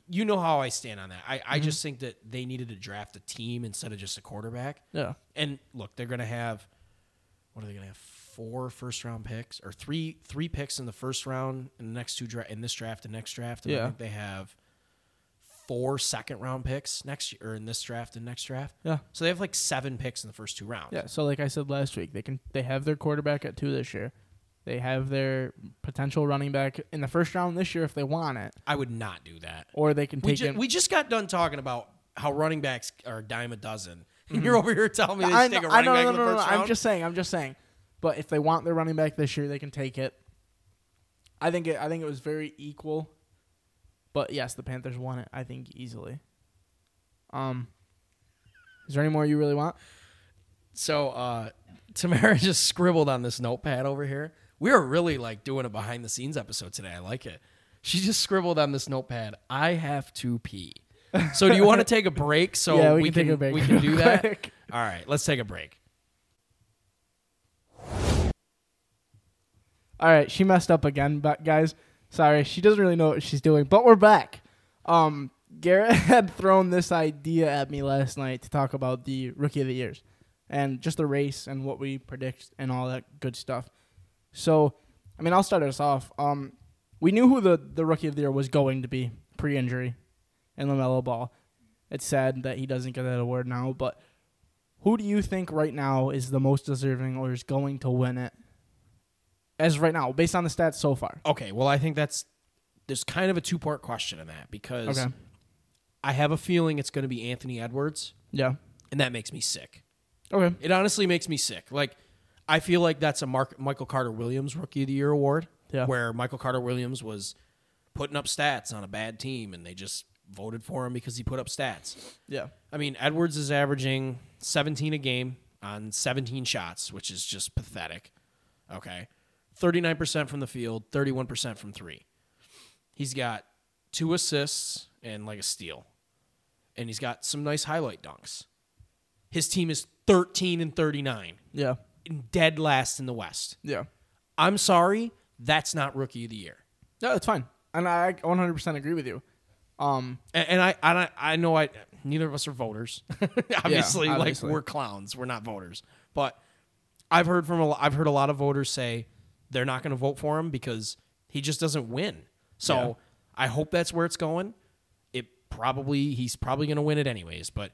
you know how I stand on that. I, I Mm-hmm. just think that they needed to draft a team instead of just a quarterback. Yeah. And look, they're going to have what are they going to have? Four first round picks or three three picks in the first round in the next two dra- in this draft and next draft. And I Yeah. think they have four second round picks next year or in this draft and next draft. Yeah. So they have like seven picks in the first two rounds. Yeah. So like I said last week, they can they have their quarterback at two this year. They have their potential running back in the first round this year if they want it, I would not do that. or they can We, take ju- in. we just got done talking about how running backs are a dime a dozen. And you're over here telling me they Mm-hmm. I take know, a running know, back no, in no, the no, first no, round. I'm just saying. I'm just saying. But if they want their running back this year, they can take it. I think it. I think it was very equal. But yes, the Panthers won it. I think easily. Um. Is there any more you really want? So uh, Tamara just scribbled on this notepad over here. We are really like doing a behind the scenes episode today. I like it. She just scribbled on this notepad. I have to pee. So do you want to take a break so Yeah, we we, can break We can do that. quick. All right, let's take a break. All right, she messed up again, but guys, sorry, she doesn't really know what she's doing. But we're back. Um, Garrhett had thrown this idea at me last night to talk about the rookie of the years and just the race and what we predict and all that good stuff. So, I mean, I'll start us off. Um, we knew who the the rookie of the year was going to be pre-injury, and LaMelo Ball. It's sad that he doesn't get that award now, but who do you think right now is the most deserving or is going to win it? As right now, based on the stats so far. Okay, well I think that's there's kind of a two part question in that because Okay. I have a feeling it's going to be Anthony Edwards, Yeah. and that makes me sick. Okay. It honestly makes me sick. Like, I feel like that's a Mark, Michael Carter Williams Rookie of the Year award, Yeah. where Michael Carter Williams was putting up stats on a bad team, and they just voted for him because he put up stats. Yeah. I mean, Edwards is averaging 17 a game on 17 shots, which is just pathetic. Okay. 39% from the field, 31% from three. He's got two assists and like a steal. And he's got some nice highlight dunks. His team is 13 and 39. Yeah. dead last in the West. Yeah. I'm sorry, that's not rookie of the year. No, it's fine, and I 100% agree with you. Um, And, and I, and I, I know I neither of us are voters. obviously, obviously. like we're clowns. We're not voters. But I've heard from a, I've heard a lot of voters say they're not going to vote for him because he just doesn't win. So Yeah. I hope that's where it's going. It probably he's probably going to win it anyways. But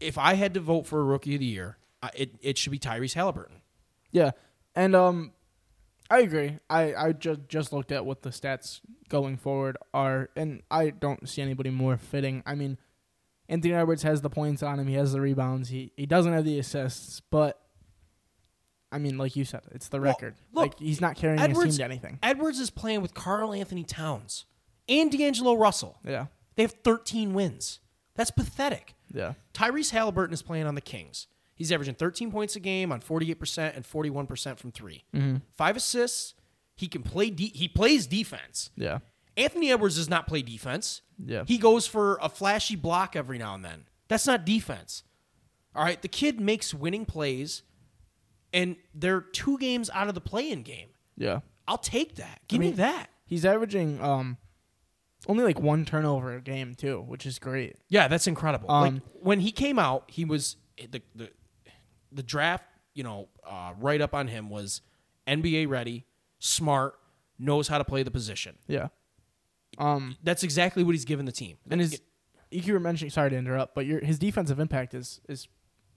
if I had to vote for a rookie of the year, I, it it should be Tyrese Haliburton. Yeah, and um, I agree. I I just just looked at what the stats going forward are, and I don't see anybody more fitting. I mean, Anthony Edwards has the points on him. He has the rebounds. He he doesn't have the assists, but I mean, like you said, it's the Well, record. look, like he's not carrying his team to anything. Edwards is playing with Karl-Anthony Towns and D'Angelo Russell. Yeah, They have 13 wins. That's pathetic. yeah, Tyrese Haliburton is playing on the Kings. He's averaging 13 points a game on 48% and 41% from 3 mm-hmm. Five assists. He can play. De- he plays defense. yeah, Anthony Edwards does not play defense. Yeah. He goes for a flashy block every now and then. That's not defense. All right. The kid makes winning plays, and they're two games out of the play-in game. yeah. I'll take that. Give me mean- that. He's averaging um only like one turnover a game too, which is great. Yeah, that's incredible. like Um, when he came out, he was the the the draft. You know, uh, right up on him was NBA ready, smart, knows how to play the position. Yeah. Um, That's exactly what he's given the team. and his you were mentioning sorry to interrupt, but your his defensive impact is is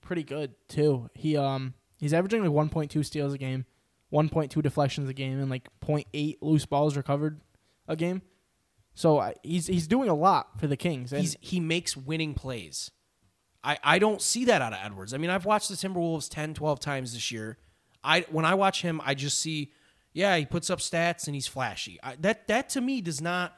pretty good too. He um he's averaging like 1.2 steals a game, 1.2 deflections a game, and like 0.8 loose balls recovered a game. So he's he's doing a lot for the Kings. And he's he makes winning plays. I, I don't see that out of Edwards. I mean, I've watched the Timberwolves 10, 12 times this year. I when I watch him, I just see, yeah, he puts up stats and he's flashy. I, that that to me does not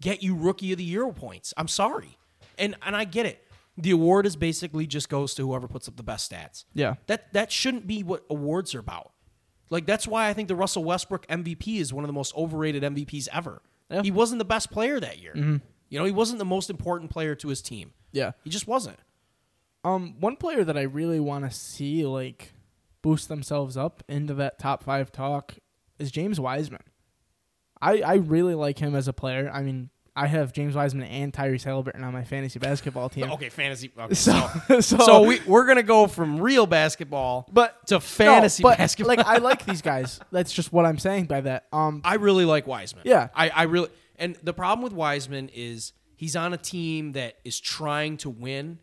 get you rookie of the year points. I'm sorry, and and I get it. The award is basically just goes to whoever puts up the best stats. yeah, That that shouldn't be what awards are about. Like that's why I think the Russell Westbrook MVP is one of the most overrated MVPs ever. Yeah. He wasn't the best player that year. You know, he wasn't the most important player to his team. yeah. He just wasn't. Um, one player that I really want to see like boost themselves up into that top five talk is James Wiseman. I I really like him as a player. I mean, I have James Wiseman and Tyrese Haliburton on my fantasy basketball team. Okay, fantasy. Okay, So, so, so, so we we're gonna go from real basketball, but to fantasy no, but, basketball. Like I like these guys. That's just what I'm saying by that. Um, I really like Wiseman. Yeah. I, I really and the problem with Wiseman is he's on a team that is trying to win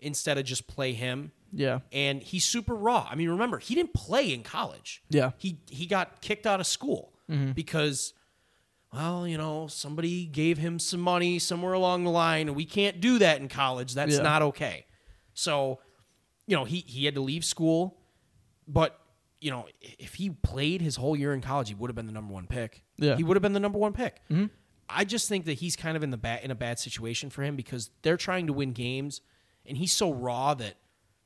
instead of just play him. yeah, And he's super raw. I mean, remember, he didn't play in college. Yeah. He he got kicked out of school because well, you know, somebody gave him some money somewhere along the line, and we can't do that in college. That's Yeah. not okay. So, you know, he he had to leave school, but you know, if he played his whole year in college, he would have been the number one pick. Yeah. he would have been the number one pick. Mm-hmm. I just think that he's kind of in the bad in a bad situation for him because they're trying to win games, and he's so raw that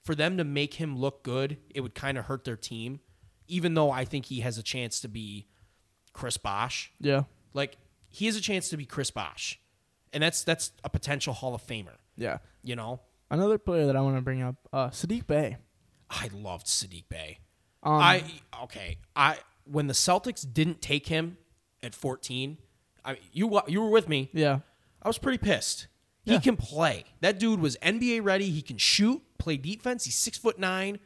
for them to make him look good, it would kind of hurt their team. Even though I think he has a chance to be Chris Bosh, yeah, like he has a chance to be Chris Bosh, and that's that's a potential Hall of Famer. yeah. You know, Another player that I want to bring up, uh, Saddiq Bey. I loved Saddiq Bey. Um, I okay. I when the Celtics didn't take him at 14, I you you were with me. Yeah, I was pretty pissed. He Yeah. can play. That dude was NBA ready. He can shoot, play defense. He's six foot nine.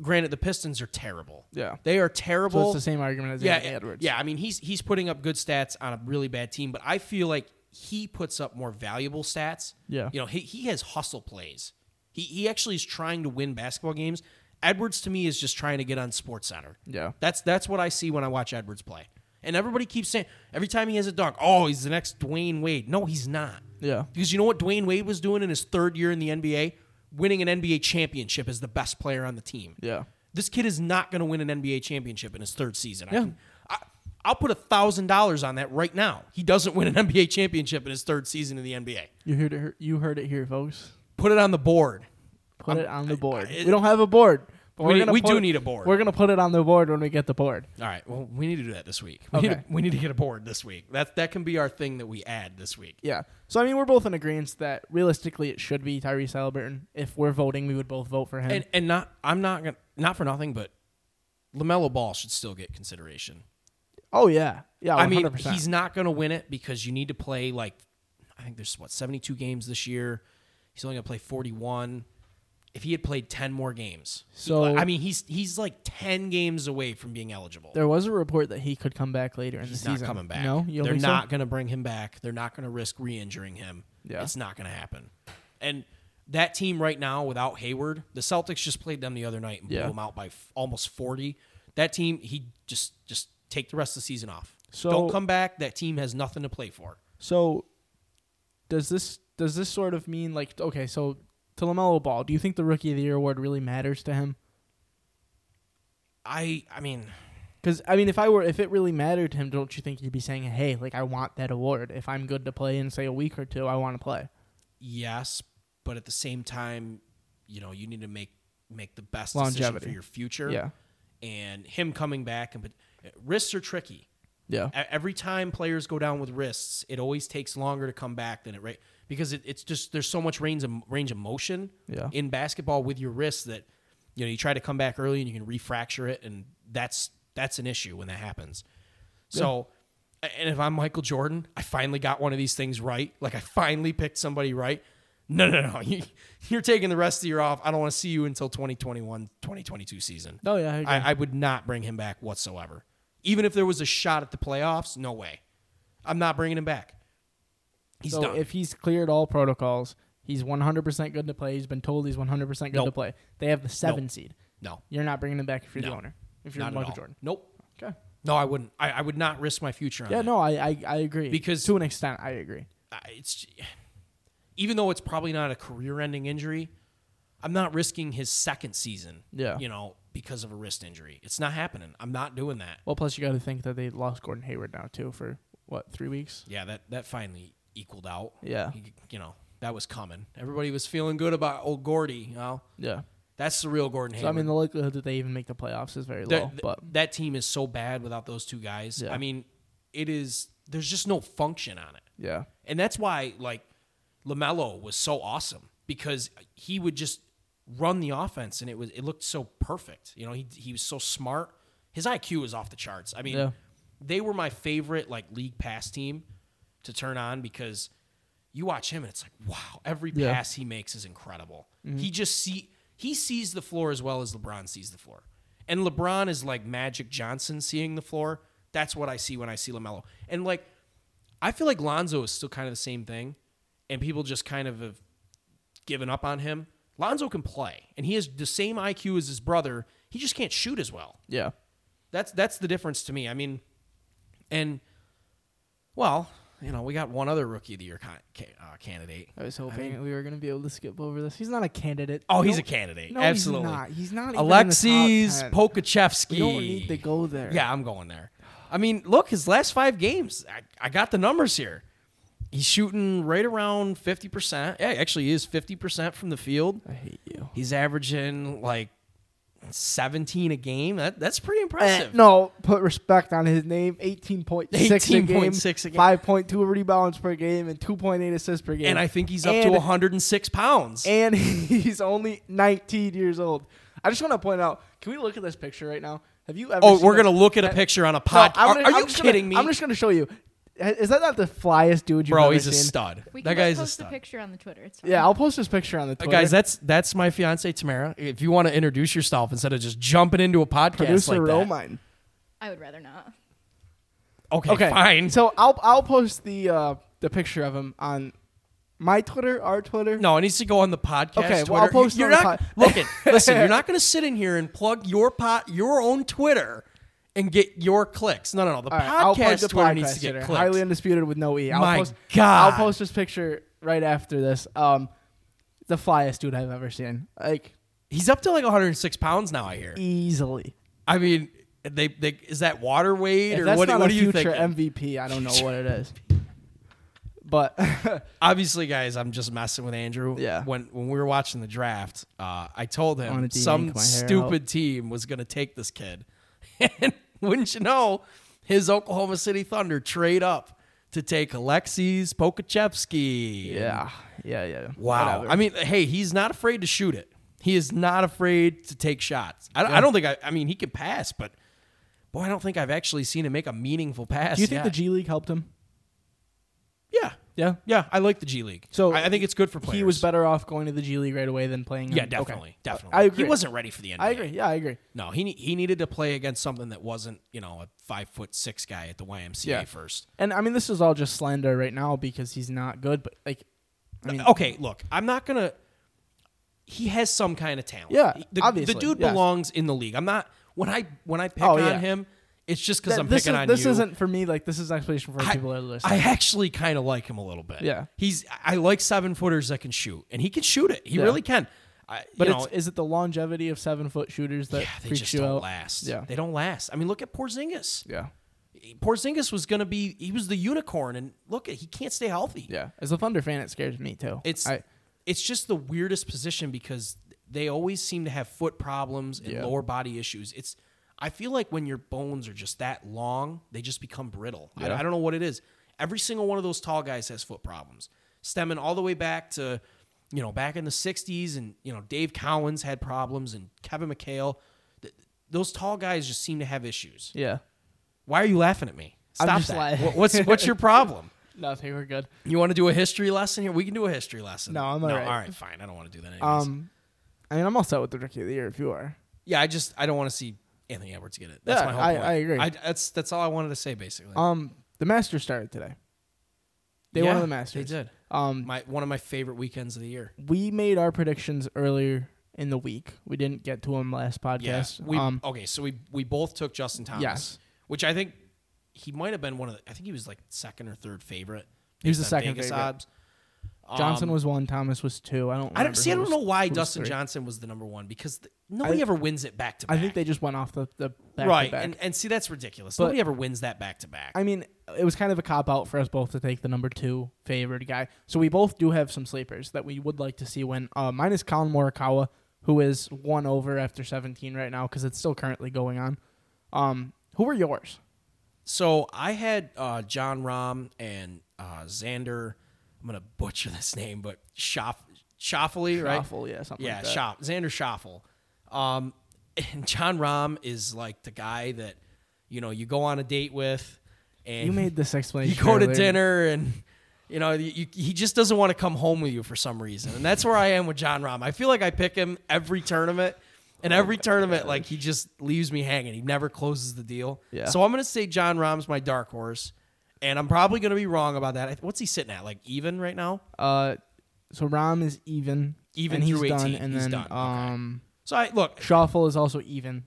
Granted, the Pistons are terrible. Yeah. they are so terrible. it's the same argument as yeah, Anthony Edwards. yeah. I mean, he's he's putting up good stats on a really bad team, but I feel like he puts up more valuable stats. Yeah. you know, he he has hustle plays. He he actually is trying to win basketball games. Edwards to me is just trying to get on Sports Center. Yeah. That's that's what I see when I watch Edwards play. And everybody keeps saying every time he has a dunk, oh, he's the next Dwyane Wade. No, he's not. Yeah. Because you know what Dwyane Wade was doing in his third year in the NBA? Winning an NBA championship as the best player on the team. Yeah. This kid is not going to win an NBA championship in his third season. I Yeah. can, I, I'll put a thousand dollars on that right now. He doesn't win an NBA championship in his third season in the NBA. You heard it. You heard it here, folks. Put it on the board. Put it on the board. I- we don't have a board. But We we put do need a board. We're gonna put it on the board when we get the board. All right. Well, we need to do that this week. We, need, to, we need to get a board this week. That that can be our thing that we add this week. Yeah. So I mean, we're both in agreement that realistically it should be Tyrese Haliburton. If we're voting, we would both vote for him. And and not I'm not gonna not for nothing, but LaMelo Ball should still get consideration. Oh yeah, yeah. 100%. I mean, he's not going to win it because you need to play like I think there's what 72 games this year. He's only going to play 41. If he had played 10 more games, So- I mean, he's he's like 10 games away from being eligible. There was a report that he could come back later in He's the not season. coming back. No, They're think so? not going to bring him back. They're not going to risk re-injuring him. Yeah. It's not going to happen. And that team right now without Hayward, the Celtics just played them the other night and Yeah. blew them out by f- almost 40. That team, he just just take the rest of the season off. So- Don't come back. That team has nothing to play for. So, does this does this sort of mean like okay? So to LaMelo Ball, do you think the Rookie of the Year award really matters to him? I I mean, Because I mean, if I were if it really mattered to him, don't you think he'd be saying, "Hey, like I want that award. If I'm good to play in say a week or two, I want to play." yes, but at the same time, you know, you need to make make the best decision Longevity. for your future. Yeah, And him coming back and but wrists are tricky. yeah, every time players go down with wrists, it always takes longer to come back than it right because it, it's just there's so much range of range of motion Yeah. in basketball with your wrists that you know you try to come back early and you can refracture it and that's that's an issue when that happens. So a- and if I'm Michael Jordan, I finally got one of these things right. Like I finally picked somebody right. No, no, no. You, you're taking the rest of the year off. I don't want to see you until 2021, 2022 season. Oh yeah, I. I, I would not bring him back whatsoever. Even if there was a shot at the playoffs, no way. I'm not bringing him back. He's so done. if he's cleared all protocols, he's 100% good to play. He's been told he's 100% good to play. They have the seven seed. no, You're not bringing him back if you're the owner. If you're not Michael. Jordan. Nope. Okay. No, I wouldn't. I, I would not risk my future on Yeah, that. no, I, I I agree. Because- to an extent, I agree. I- It's even though it's probably not a career-ending injury, I'm not risking his second season. Yeah. You know, because of a wrist injury, it's not happening. I'm not doing that. Well, plus you got to think that they lost Gordon Hayward now too for what three weeks. Yeah, that that finally equaled out. Yeah. He- you know that was coming. Everybody was feeling good about old Gordy. You know, Yeah. that's the real Gordon So I mean, the likelihood that they even make the playoffs is very low. th- But that team is so bad without those two guys. Yeah. I mean, it is. There's just no function on it, yeah, and that's why like LaMelo was so awesome because he would just run the offense, and it was it looked so perfect. You know, he he was so smart. His IQ is off the charts. I mean, Yeah. they were my favorite like league pass team to turn on because you watch him and it's like wow, every Yeah. pass he makes is incredible. Mm-hmm. He just see he sees the floor as well as LeBron sees the floor. And LeBron is like Magic Johnson seeing the floor. That's what I see when I see LaMelo. And like I feel like Lonzo is still kind of the same thing and people just kind of have given up on him. Lonzo can play and he has the same IQ as his brother. He just can't shoot as well. yeah. That's that's the difference to me. I mean, and well, you know, we got one other rookie of the year con- ca- uh, candidate. I was hoping we were gonna be able to skip over this. He's not a candidate. Oh, he's a candidate. No, Absolutely. he's not. He's not. even in the Alexis top 10. Pokusevski. We don't need to go there. Yeah, I'm going there. I mean, look, his last five games, I, I got the numbers here. He's shooting right around 50%. Yeah, actually, he is 50% from the field. I hate you. He's averaging like 17 a game. That, that's pretty Eh, impressive. no, put respect on his name. Eighteen point six a game, 18.6 a game. five point two rebounds per game, and two point eight assists per game. And I think he's up to 106 pounds. and he's only 19 years old. I just want to point out. Can we look at this picture right now? Have you ever? oh, we're going to look at a Uh, picture on a No, pod. I'm are gonna- are you kidding gonna, me? I'm just going to show you. Is that not the flyest dude you've Bro, ever he's a seen? stud. We That can guy's a post the stud. picture on the Twitter. It's fine. Yeah, I'll post this picture on the Uh, Twitter. guys, that's that's my fiance Tamara. If you want to introduce yourself instead of just jumping into a podcast producer like that, Romine. I would rather not. okay, Okay, fine. So I'll I'll post the uh, the picture of him on my Twitter, our Twitter. No, it needs to go on the podcast. Okay, Twitter. well, I'll post it You're on the not pod- look it. Listen, you're not going to sit in here and plug your pot, your own Twitter, and get your clicks. No, no, no. The All right, I'll podcast the Twitter podcast needs to get Twitter. clicks. Highly undisputed with no e. I'll My post, God. I'll post this picture right after this. Um, the flyest dude I've ever seen, like He's up to like 106 pounds now. I hear. easily. I mean, they, they is that water weight If or that's what? not what a do you future think? MVP, I don't know what it is. But Obviously, guys, I'm just messing with Andrew. Yeah. When when we were watching the draft, uh, I told him wanted to some my hair stupid team was going to take this kid, and wouldn't you know, his Oklahoma City Thunder trade up to take Alexis Pokusevski. yeah, yeah, yeah. Wow. Whatever. I mean, hey, he's not afraid to shoot it. He is not afraid to take shots. I, I don't think I. I mean, he can pass, but boy, I don't think I've actually seen him make a meaningful pass. Do you think yet. the G League helped him? Yeah, Yeah. yeah. I like the G League. So I, I think it's good for players. He was better off going to the G League right away than playing. Yeah, in- okay. definitely, definitely. I agree. He wasn't ready for the NBA. I agree. Yeah, I agree. No, he he needed to play against something that wasn't you know a five foot six guy at the YMCA Yeah. first. And I mean, this is all just slander right now because he's not good. But like, I mean, uh, okay, look, I'm not gonna. He has some kind of talent. Yeah, the, obviously, the dude yes. belongs in the league. I'm not when I when I pick Oh, on yeah. him, it's just because I'm this picking is, on this you. isn't for me. Like, this is an explanation for I, people that are listening. I actually kind of like him a little bit. Yeah. he's I like seven footers that can shoot, and he can shoot it. He Yeah. really can. I, but it's know, is it the longevity of seven foot shooters that yeah, they just you don't out? last. Yeah. they don't last. I mean, look at Porzingis. Yeah, Porzingis was going to be he was the unicorn, and look, he can't stay healthy. yeah. As a Thunder fan, it scares me too. It's I, it's just the weirdest position because they always seem to have foot problems and Yeah. lower body issues. It's I feel like when your bones are just that long, they just become brittle. I, Yeah. I don't know what it is. Every single one of those tall guys has foot problems, stemming all the way back to you know back in the '60s, and you know Dave Cowens had problems, and Kevin McHale. Th- Those tall guys just seem to have issues. yeah. Why are you laughing at me? Stop that. laughing. What's what's your problem? Nothing. We're good. You want to do a history lesson here? We can do a history lesson. No, I'm no, alright. All right, fine. I don't want to do that. Anyways. Um, I mean, I'm all set with the rookie of the year if you are. yeah, I just I don't want to see Anthony Edwards get it. That's Yeah, my whole I- point. I agree. I, that's that's all I wanted to say basically. Um, the Masters started today. They yeah, won the Masters. They did. Um, My one of my favorite weekends of the year. we made our predictions earlier in the week. We didn't get to them last Yeah. podcast. We um, okay. So we we both took Justin Thomas. Yes. Which I think he might have been one of the. I think he was like second or third favorite. He was the second Vegas favorite. odds. Johnson Um, was one. Thomas was two. I don't. I don't see. I don't was- know why Dustin three. Johnson was the number one because th- nobody I- ever wins it back to back. I think they just went off the the back right, and and see that's ridiculous. But- nobody ever wins that back to back. I mean, it was kind of a cop out for us both to take the number two favored guy. So we both do have some sleepers that we would like to see win. Uh, mine is Collin Morikawa, who is one over after 17 right now because it's still currently going on. Um, who were yours? So I had uh, Jon Rahm and uh, Xander. I'm gonna butcher this name, but Schaff, Schauffele, right? Shuffle, yeah, something Yeah, like Xander Schaffel. Um, and Jon Rahm is like the guy that you know you go on a date with, and You made this explanation. you go to dinner and. You know, you, he just doesn't want to come home with you for some reason, and that's where I am with Jon Rahm. I feel like I pick him every tournament, and Oh every tournament, like he just leaves me hanging. He never closes the deal. Yeah. So I'm gonna say Jon Rahm's my dark horse, and I'm probably gonna be wrong about that. I- What's he sitting at? Like even right now? Uh, so Rahm is even, Even and he's through done, and he's then done, okay. um, So I look. Shuffle is also even,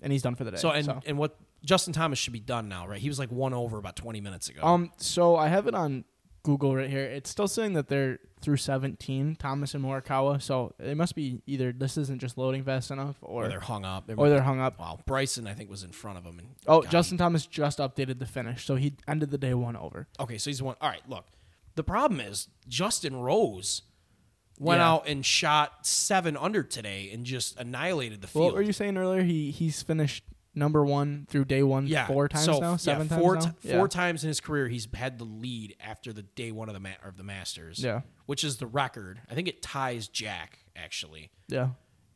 and he's done for the day. So and and what Justin Thomas should be done now, right? He was like one over about 20 minutes ago. Um, so I have it on Google right here. It's still saying that they're through 17, Thomas and Morikawa. So it must be either this isn't just loading fast enough, or or they're hung up. or they're hung up. Wow, Bryson I think was in front of him. And Oh, got him. Justin Thomas just updated the finish, so he ended the day one over. Okay, so he's one. All right, look. The problem is Justin Rose went Yeah. out and shot seven under today and just annihilated the field. What were you saying earlier? He he's finished number one through day one yeah, four times so, now, yeah, seven four times now. ti- four times in his career he's had the lead after the day one of the ma- of the Masters. Yeah. which is the record. I think it ties Jack actually, yeah,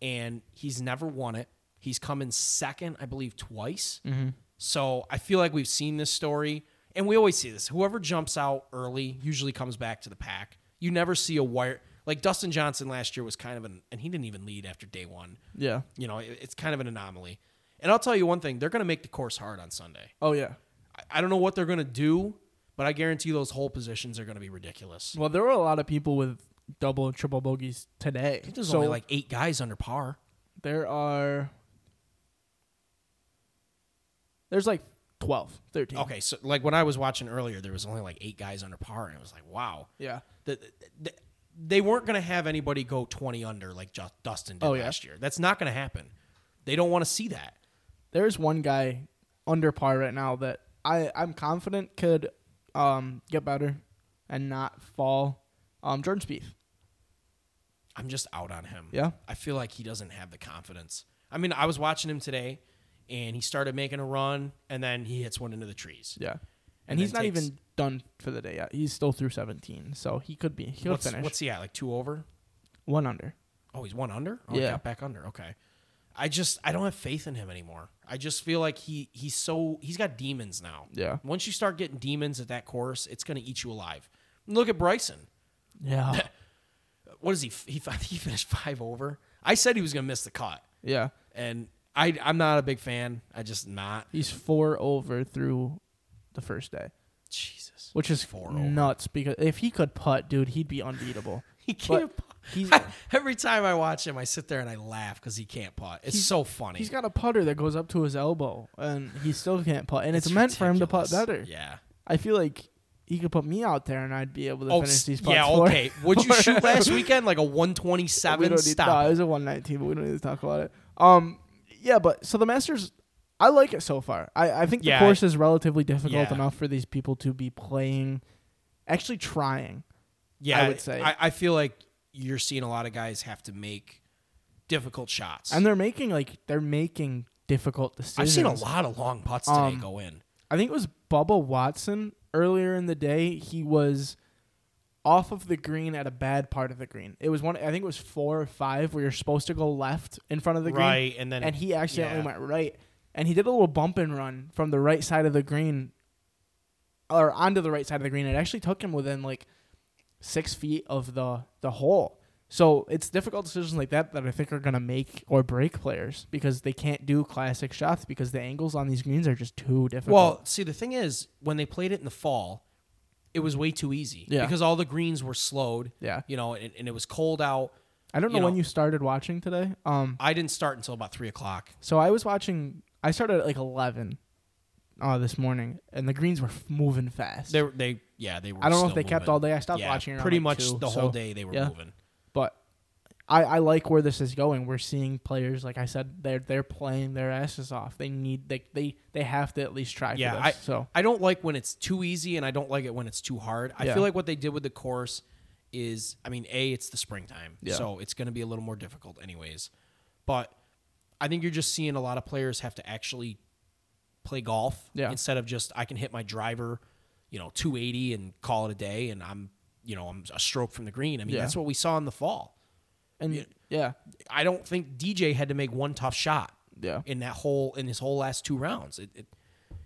and he's never won it. He's come in second, I believe, twice. Mm-hmm. So I feel like we've seen this story, and we always see this. Whoever jumps out early usually comes back to the pack. You never see a wire like Dustin Johnson last year was kind of an, and he didn't even lead after day one. yeah. You know, it- it's kind of an anomaly. And I'll tell you one thing: they're going to make the course hard on Sunday. Oh yeah. I- I don't know what they're going to do, but I guarantee those hole positions are going to be ridiculous. Well, there were a lot of people with double and triple bogeys today. I think there's so only like eight guys under par. there are there's like 12, 13. Okay, so like when I was watching earlier, there was only like eight guys under par, and it was like, wow. Yeah. The, the, they weren't going to have anybody go 20 under like Dustin did Oh, yeah. last year. That's not going to happen. They don't want to see that. There's one guy under par right now that I I'm confident could um get better and not fall. Um Jordan Spieth. I'm just out on him. Yeah. I feel like he doesn't have the confidence. I mean, I was watching him today, and he started making a run, and then he hits one into the trees. Yeah. And, And he's not even done for the day yet. He's still through 17, so he could be. He could What's, finish what's he at? Like two over? one under. Oh, he's one under. Oh, Yeah. back under. Okay. I just I don't have faith in him anymore. I just feel like he he's so he's got demons now. Yeah. Once you start getting demons at that course, it's gonna eat you alive. Look at Bryson. Yeah. What is he? He he finished five over. I said he was gonna miss the cut, yeah. and I I'm not a big fan. I just not. He's four over through the first day, Jesus. which is Four over. nuts because if he could putt, dude, he'd be unbeatable. He can't. putt. He's Every time I watch him, I sit there and I laugh because he can't putt. It's so funny. he's got a putter that goes up to his elbow, and he still can't putt, and it's, meant for him to putt better. Yeah. I feel like he could put me out there, and I'd be able to Oh, finish these putts. yeah. for- Okay. Would you shoot last weekend like a 127? don't need, Stop. no, it. was a 119, but we don't need to talk about it. Um, yeah, but so the Masters, I like it so far. I, I think the Yeah, course is relatively difficult Yeah. enough for these people to be playing, actually trying. yeah, I would say. I, I feel like you're seeing a lot of guys have to make difficult shots. And they're making like they're making difficult decisions. I've seen a lot of long putts today Um, go in. I think it was Bubba Watson earlier in the day. He was off of the green at a bad part of the green. It was one. I think it was four or five where you're supposed to go left in front of the green, Right, and then and he accidentally yeah. went right, and he did a little bump and run from the right side of the green, or onto the right side of the green. It actually took him within like six feet of the the hole. So it's difficult decisions like that that I think are gonna make or break players because they can't do classic shots because the angles on these greens are just too difficult. Well, see, the thing is, when they played it in the fall, it was way too easy Yeah. because all the greens were slowed. Yeah. You know, and, and it was cold out. I don't know, you when know- you started watching today. Um, I didn't start until about three o'clock. so I was watching. I started at like eleven, uh, this morning, and the greens were f- moving fast. They, were- they, yeah, they were. I don't know if still they kept all day. I stopped yeah, watching pretty much two, the so- whole day. They were yeah. moving. But I, I like where this is going. We're seeing players, like I said, they're they're playing their asses off. They need they they, they have to at least try Yeah, for I so I don't like when it's too easy, and I don't like it when it's too hard. I Yeah. feel like what they did with the course is, I mean, a it's the springtime, Yeah. so it's going to be a little more difficult, anyways. But I think you're just seeing a lot of players have to actually play golf Yeah. instead of just I can hit my driver, you know, 280 and call it a day, and I'm you know I'm a stroke from the green. I mean, Yeah. that's what we saw in the fall. and Yeah. yeah I don't think DJ had to make one tough shot yeah in that whole in his whole last two rounds. It, it,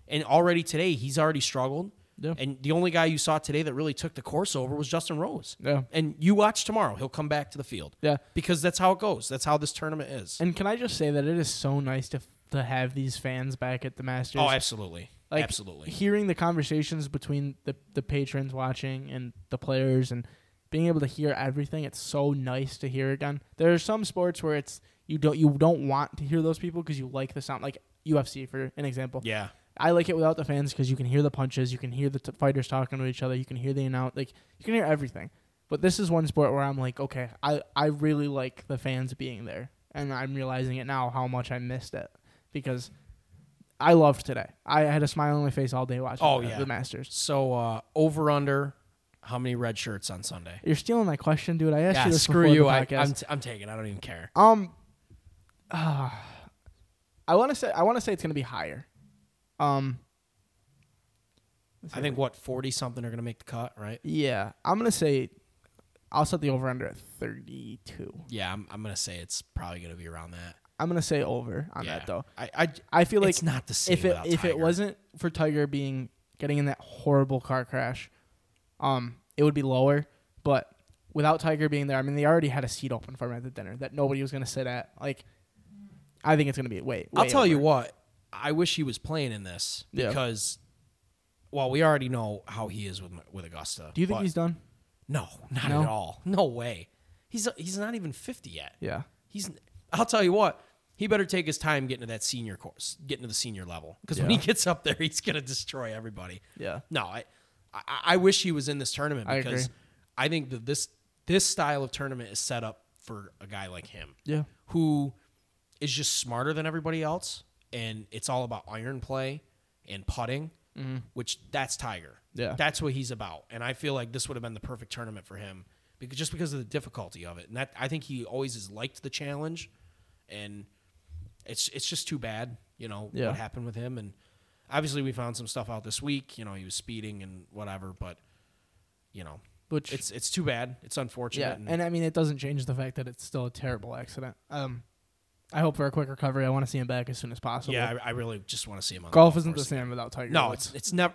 and already today he's already struggled. Yeah. And the only guy you saw today that really took the course over was Justin Rose. Yeah. And you watch tomorrow; he'll come back to the field. yeah. Because that's how it goes. That's how this tournament is. And can I just say that it is so nice to to have these fans back at the Masters. oh, absolutely, Like, absolutely. hearing the conversations between the the patrons watching and the players and being able to hear everything it's so nice to hear again. There are some sports where it's you don't you don't want to hear those people because you like the sound like UFC for an example. Yeah, I like it without the fans because you can hear the punches you can hear the t- fighters talking to each other you can hear the announce like you can hear everything. But this is one sport where I'm like okay I I really like the fans being there and I'm realizing it now how much I missed it because I loved today. I had a smile on my face all day watching Oh, the, yeah. the Masters. So uh, over under, how many red shirts on Sunday? You're stealing my question, dude. I asked yeah, you this screw you. I, I'm, t- I'm taking. I don't even care. um, ah, I want to say I want to say it's gonna be higher. Um, I think what forty something are going to make the cut, right? yeah, I'm gonna say I'll set the over under at 32. Yeah, I'm, I'm going to say it's probably going to be around that. I'm gonna say over on yeah. that though. I, I, I feel like it's not the same if it if it wasn't for Tiger being getting in that horrible car crash, um, it would be lower. But without Tiger being there, I mean, they already had a seat open for him at the dinner that nobody was gonna sit at. Like, I think it's gonna be way. I'll tell you what. I wish he was playing in this Yeah. because, well, we already know how he is with with Augusta. Do you think he's done? no, not No? at all. No way. He's he's not even fifty yet. Yeah. He's. I'll tell you what. He better take his time getting to that senior course, getting to the senior level, because when he gets up there, he's gonna destroy everybody. Yeah. No, I, I, I wish he was in this tournament I because agree. I think that this this style of tournament is set up for a guy like him Yeah. who is just smarter than everybody else, and it's all about iron play and putting, which that's Tiger. Mm-hmm. Yeah. that's what he's about, and I feel like this would have been the perfect tournament for him because just because of the difficulty of it, and that I think he always has liked the challenge, and it's it's just too bad, you know, Yeah. what happened with him, and obviously we found some stuff out this week. You know, he was speeding and whatever, but you know, which It's it's too bad. It's unfortunate. yeah, and- and I mean it doesn't change the fact that it's still a terrible accident. Um, I hope for a quick recovery. I want to see him back as soon as possible. yeah, I, I really just want to see him on the golf isn't the course again. same without Tiger. No, Woods. it's it's never.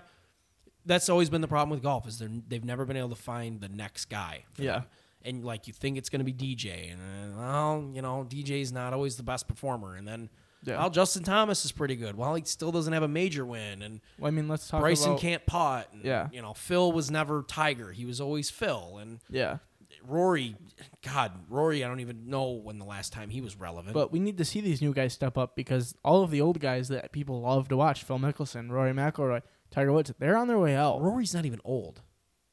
That's always been the problem with golf is they they've never been able to find the next guy. Yeah. them. And like you think it's going to be DJ, and uh, well, you know, DJ's not always the best performer, and then Yeah. well, Justin Thomas is pretty good. Well, he still doesn't have a major win, and Well, I mean, let's talk Bryson about can't pot. And, Yeah. you know, Phil was never Tiger; he was always Phil, and yeah. Rory. God, Rory, I don't even know when the last time he was relevant. But we need to see these new guys step up because all of the old guys that people love to watch, Phil Mickelson, Rory McIlroy, Tiger Woods, they're on their way out. Rory's not even old.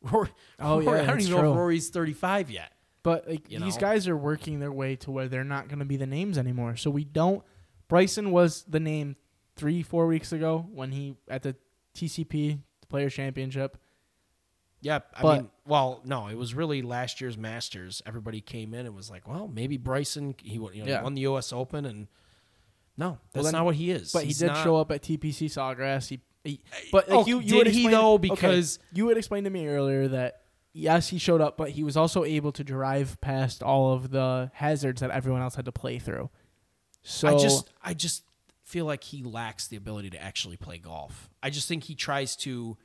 Rory, Oh, Rory- yeah, I don't even know if Rory's thirty-five yet. But like You these know? guys are working their way to where they're not going to be the names anymore. So we don't. Bryson was the name three, four weeks ago when he at the TCP, the Players Championship. Yep. I But- mean, well, no, it was really last year's Masters. Everybody came in and was like, well, maybe Bryson. He, won- you know, Yeah. won the U.S. Open, and no, that's then- not what he is. But He's he did not- show up at TPC Sawgrass. He but like Oh, you, you did he though? okay, Because you had explained to me earlier that yes, he showed up, but he was also able to drive past all of the hazards that everyone else had to play through. So I just, I just feel like he lacks the ability to actually play golf. I just think he tries to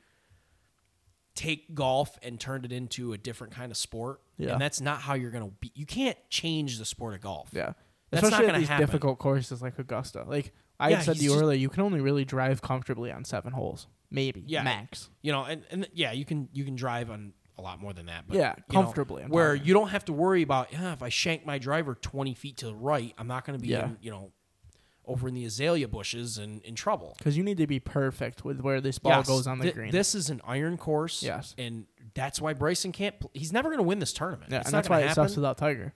take golf and turn it into a different kind of sport, Yeah. and that's not how you're gonna be. You can't change the sport of golf. yeah, That's especially not at gonna these happen. difficult courses like Augusta. Like I Yeah, had said to he's you just- earlier, you can only really drive comfortably on seven holes, maybe Yeah. max. you know, and, and yeah, you can you can drive on a lot more than that. But, Yeah, you know, comfortably, I'm where talking. you don't have to worry about yeah, if I shank my driver twenty feet to the right, I'm not going to be Yeah. in, you know over in the azalea bushes and in trouble. Because you need to be perfect with where this ball Yes, goes on the thi- green. This is an iron course. Yes. and that's why Bryson can't. Pl- he's never going to win this tournament. yeah, It's and not that's why it happen. sucks without Tiger.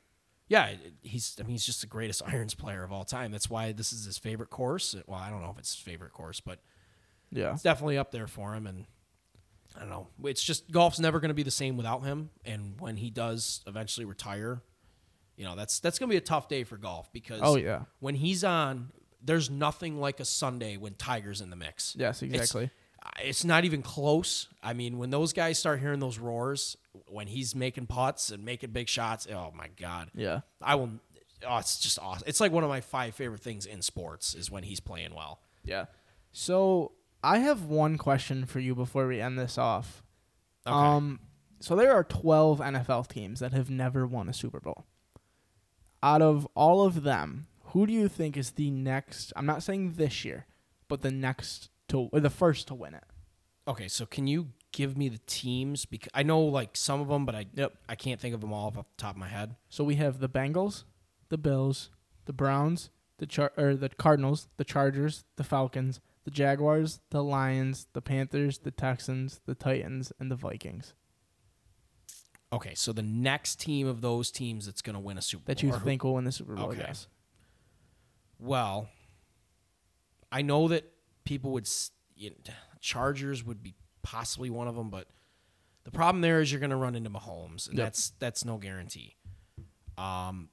Yeah, he's. I mean, he's just the greatest irons player of all time. That's why this is his favorite course. Well, I don't know if it's his favorite course, but Yeah, it's definitely up there for him. And I don't know. It's just golf's never going to be the same without him. And when he does eventually retire, you know that's that's going to be a tough day for golf because Oh, yeah. when he's on, there's nothing like a Sunday when Tiger's in the mix. Yes, exactly. It's, not even close. I mean, when those guys start hearing those roars, when he's making putts and making big shots, oh my god, yeah. I will. Oh, it's just awesome. It's like one of my five favorite things in sports is when he's playing well. Yeah. So I have one question for you before we end this off. Okay. Um, so there are 12 NFL teams that have never won a Super Bowl. Out of all of them, who do you think is the next? I'm not saying this year, but the next to or the first to win it. Okay, so can you give me the teams? Because I know like some of them, but I Yep. I can't think of them all off the top of my head. So we have the Bengals, the Bills, the Browns, the Char- or the Cardinals, the Chargers, the Falcons, the Jaguars, the Lions, the Panthers, the Texans, the Titans, and the Vikings. Okay, so the next team of those teams that's going to win a Super That Bowl. you or who- think will win the Super Bowl? Okay. Yes. Well, I know that people would. You know, Chargers would be possibly one of them, but the problem there is you're going to run into Mahomes, and Yep. that's that's no guarantee. Um,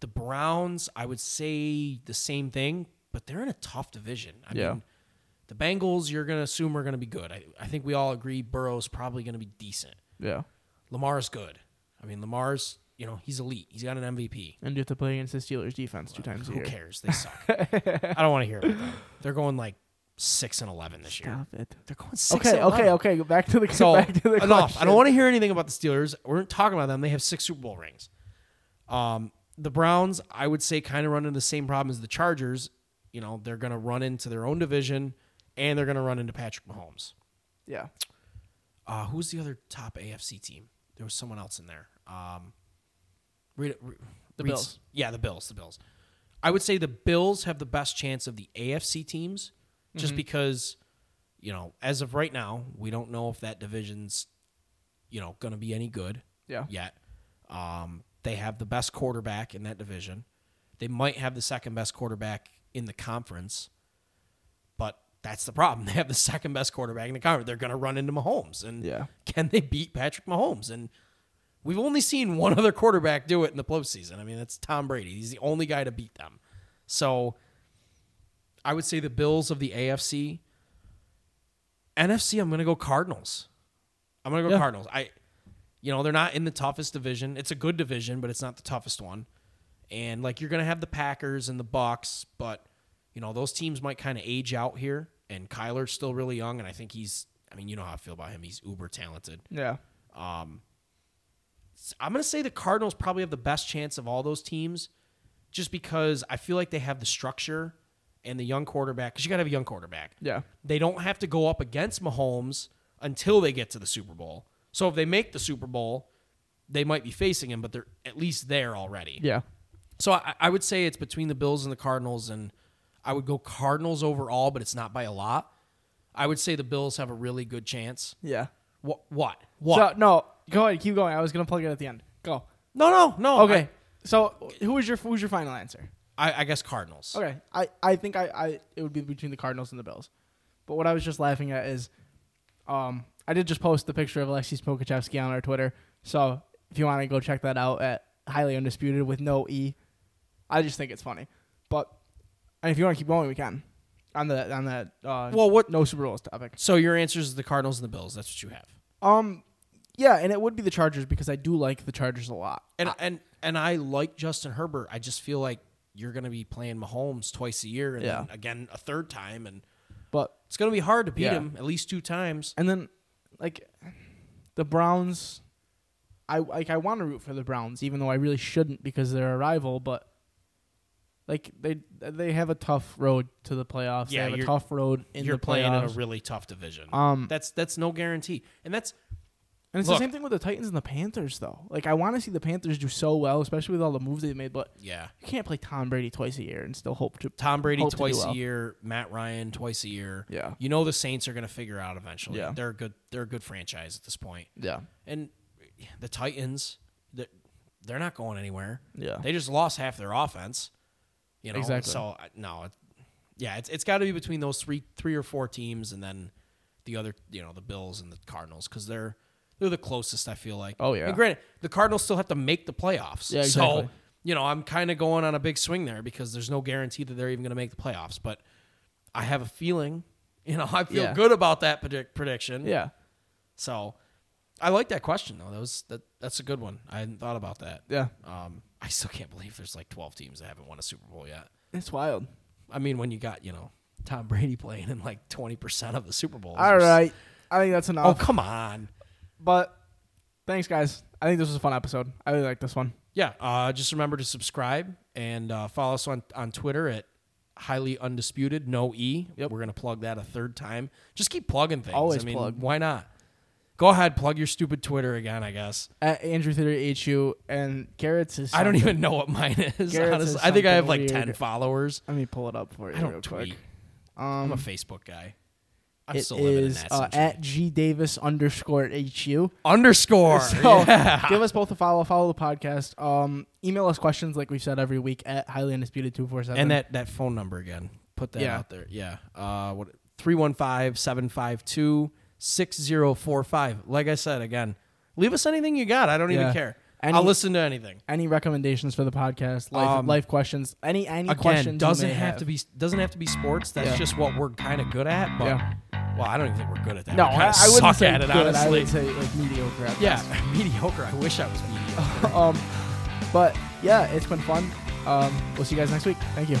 the Browns, I would say the same thing, but they're in a tough division. I Yeah. mean, the Bengals, you're going to assume are going to be good. I, I think we all agree Burrow's probably going to be decent. Yeah. Lamar's good. I mean, Lamar's, you know, he's elite. He's got an MVP. And you have to play against the Steelers defense two times a Who year. cares? They suck. I don't want to hear about them. They're going like six and eleven this year. Stop it. They're going six. Okay, and okay, 11. okay. Back to the So back to the enough. I don't want to hear anything about the Steelers. We're talking about them. They have six Super Bowl rings. Um, the Browns, I would say, kind of run into the same problem as the Chargers. You know, they're going to run into their own division, and they're going to run into Patrick Mahomes. Yeah. Uh, who's the other top AFC team? There was someone else in there. Um, read it, re- The Bills. Yeah, the Bills. The Bills. I would say the Bills have the best chance of the AFC teams, just Mm-hmm. because, you know, as of right now, we don't know if that division's, you know, going to be any good Yeah. yet. Um, they have the best quarterback in that division. They might have the second best quarterback in the conference, but that's the problem. They have the second best quarterback in the conference. They're going to run into Mahomes, and Yeah. can they beat Patrick Mahomes? And we've only seen one other quarterback do it in the postseason. I mean, that's Tom Brady. He's the only guy to beat them. So I would say the Bills of the AFC. NFC, I'm going to go Cardinals. I'm going to go Yeah. Cardinals. I You know, they're not in the toughest division. It's a good division, but it's not the toughest one. And like you're gonna have the Packers and the Bucks, but you know those teams might kind of age out here. And Kyler's still really young, and I think he's. I mean, you know how I feel about him. He's uber talented. Yeah. Um, I'm going to say the Cardinals probably have the best chance of all those teams just because I feel like they have the structure and the young quarterback because you got to have a young quarterback. Yeah. They don't have to go up against Mahomes until they get to the Super Bowl. So if they make the Super Bowl, they might be facing him, but they're at least there already. Yeah. So I, I would say it's between the Bills and the Cardinals, and I would go Cardinals overall, but it's not by a lot. I would say the Bills have a really good chance. Yeah. What? What? What? So, no, go ahead. Keep going. I was gonna plug it at the end. Go. no, no, no. Okay. so who was your who's your final answer? I, I, I guess Cardinals. Okay. I, I think I, I it would be between the Cardinals and the Bills. But what I was just laughing at is um I did just post the picture of Alexei Smokachevsky on our Twitter. So if you want to go check that out at highly undisputed with no E. I just think it's funny. But and if you want to keep going, we can. On the on that uh Well, what? no Super Bowls topic. So your answer is the Cardinals and the Bills. That's what you have. Um yeah, and it would be the Chargers because I do like the Chargers a lot. And and and I like Justin Herbert. I just feel like you're going to be playing Mahomes twice a year, and Yeah. then again a third time, and But it's going to be hard to beat Yeah. him at least two times. And then, like, the Browns, I like I want to root for the Browns, even though I really shouldn't because they're a rival. But like they they have a tough road to the playoffs. Yeah, they have a tough road in you're the playing in a really tough division. um, that's that's no guarantee, and that's and it's look- the same thing with the Titans and the Panthers, though. Like I want to see the Panthers do so well, especially with all the moves they've made. But yeah. you can't play Tom Brady twice a year and still hope to. Tom Brady Hope to twice well. a year, Matt Ryan twice a year. Yeah. You know the Saints are going to figure out eventually. Yeah. They're a good they're a good franchise at this point. Yeah, And the Titans, they're, they're not going anywhere. yeah, They just lost half their offense. You know, Exactly. So no, yeah, it's it's got to be between those three three or four teams, and then the other, you know, the Bills and the Cardinals, because they're they're the closest. I feel like. Oh, yeah. And granted, the Cardinals still have to make the playoffs. Yeah, exactly. So you know, I'm kind of going on a big swing there because there's no guarantee that they're even going to make the playoffs, but I have a feeling. You know, I feel Yeah. good about that predict- prediction. yeah, So, I like that question though. That was that. That's a good one. I hadn't thought about that. yeah. Um, I still can't believe there's like 12 teams that haven't won a Super Bowl yet. It's wild. I mean, when you got you know Tom Brady playing in like 20 percent of the Super Bowls. All right, I think that's enough. Oh come on. But thanks, guys. I think this was a fun episode. I really like this one. Yeah. Uh, just remember to subscribe and uh, follow us on on Twitter at highly undisputed no e. Yep. We're gonna plug that a third time. Just keep plugging things. Always I mean, plug. Why not? Go ahead, plug your stupid Twitter again. I guess At Andrew Theater HU and Garrhett's is. I don't even know what mine is. Garrhett's honestly, is I think I have like 10 followers. Let me pull it up for you I don't real tweet. quick. I'm a Um, Facebook guy. I'm it still living in is that uh, at G Davis underscore HU. underscore. So yeah. give us both a follow. Follow the podcast. Um, email us questions like we've said every week at highly undisputed two four seven. and that that phone number again. Put that Yeah. out there. Yeah. Uh what 315-752-6045. Like I said again, leave us anything you got. I don't even care. Any- I'll listen to anything. any recommendations for the podcast, life, Um, life questions, any any Again, questions doesn't may have, to be doesn't have to be sports. That's Yeah. just what we're kind of good at. But Yeah. well, I don't even think we're good at that. No, I, I wouldn't suck say at it good. I honestly. would say like mediocre. At yeah, best. mediocre. I wish I was mediocre. um, but yeah, it's been fun. Um, we'll see you guys next week. Thank you.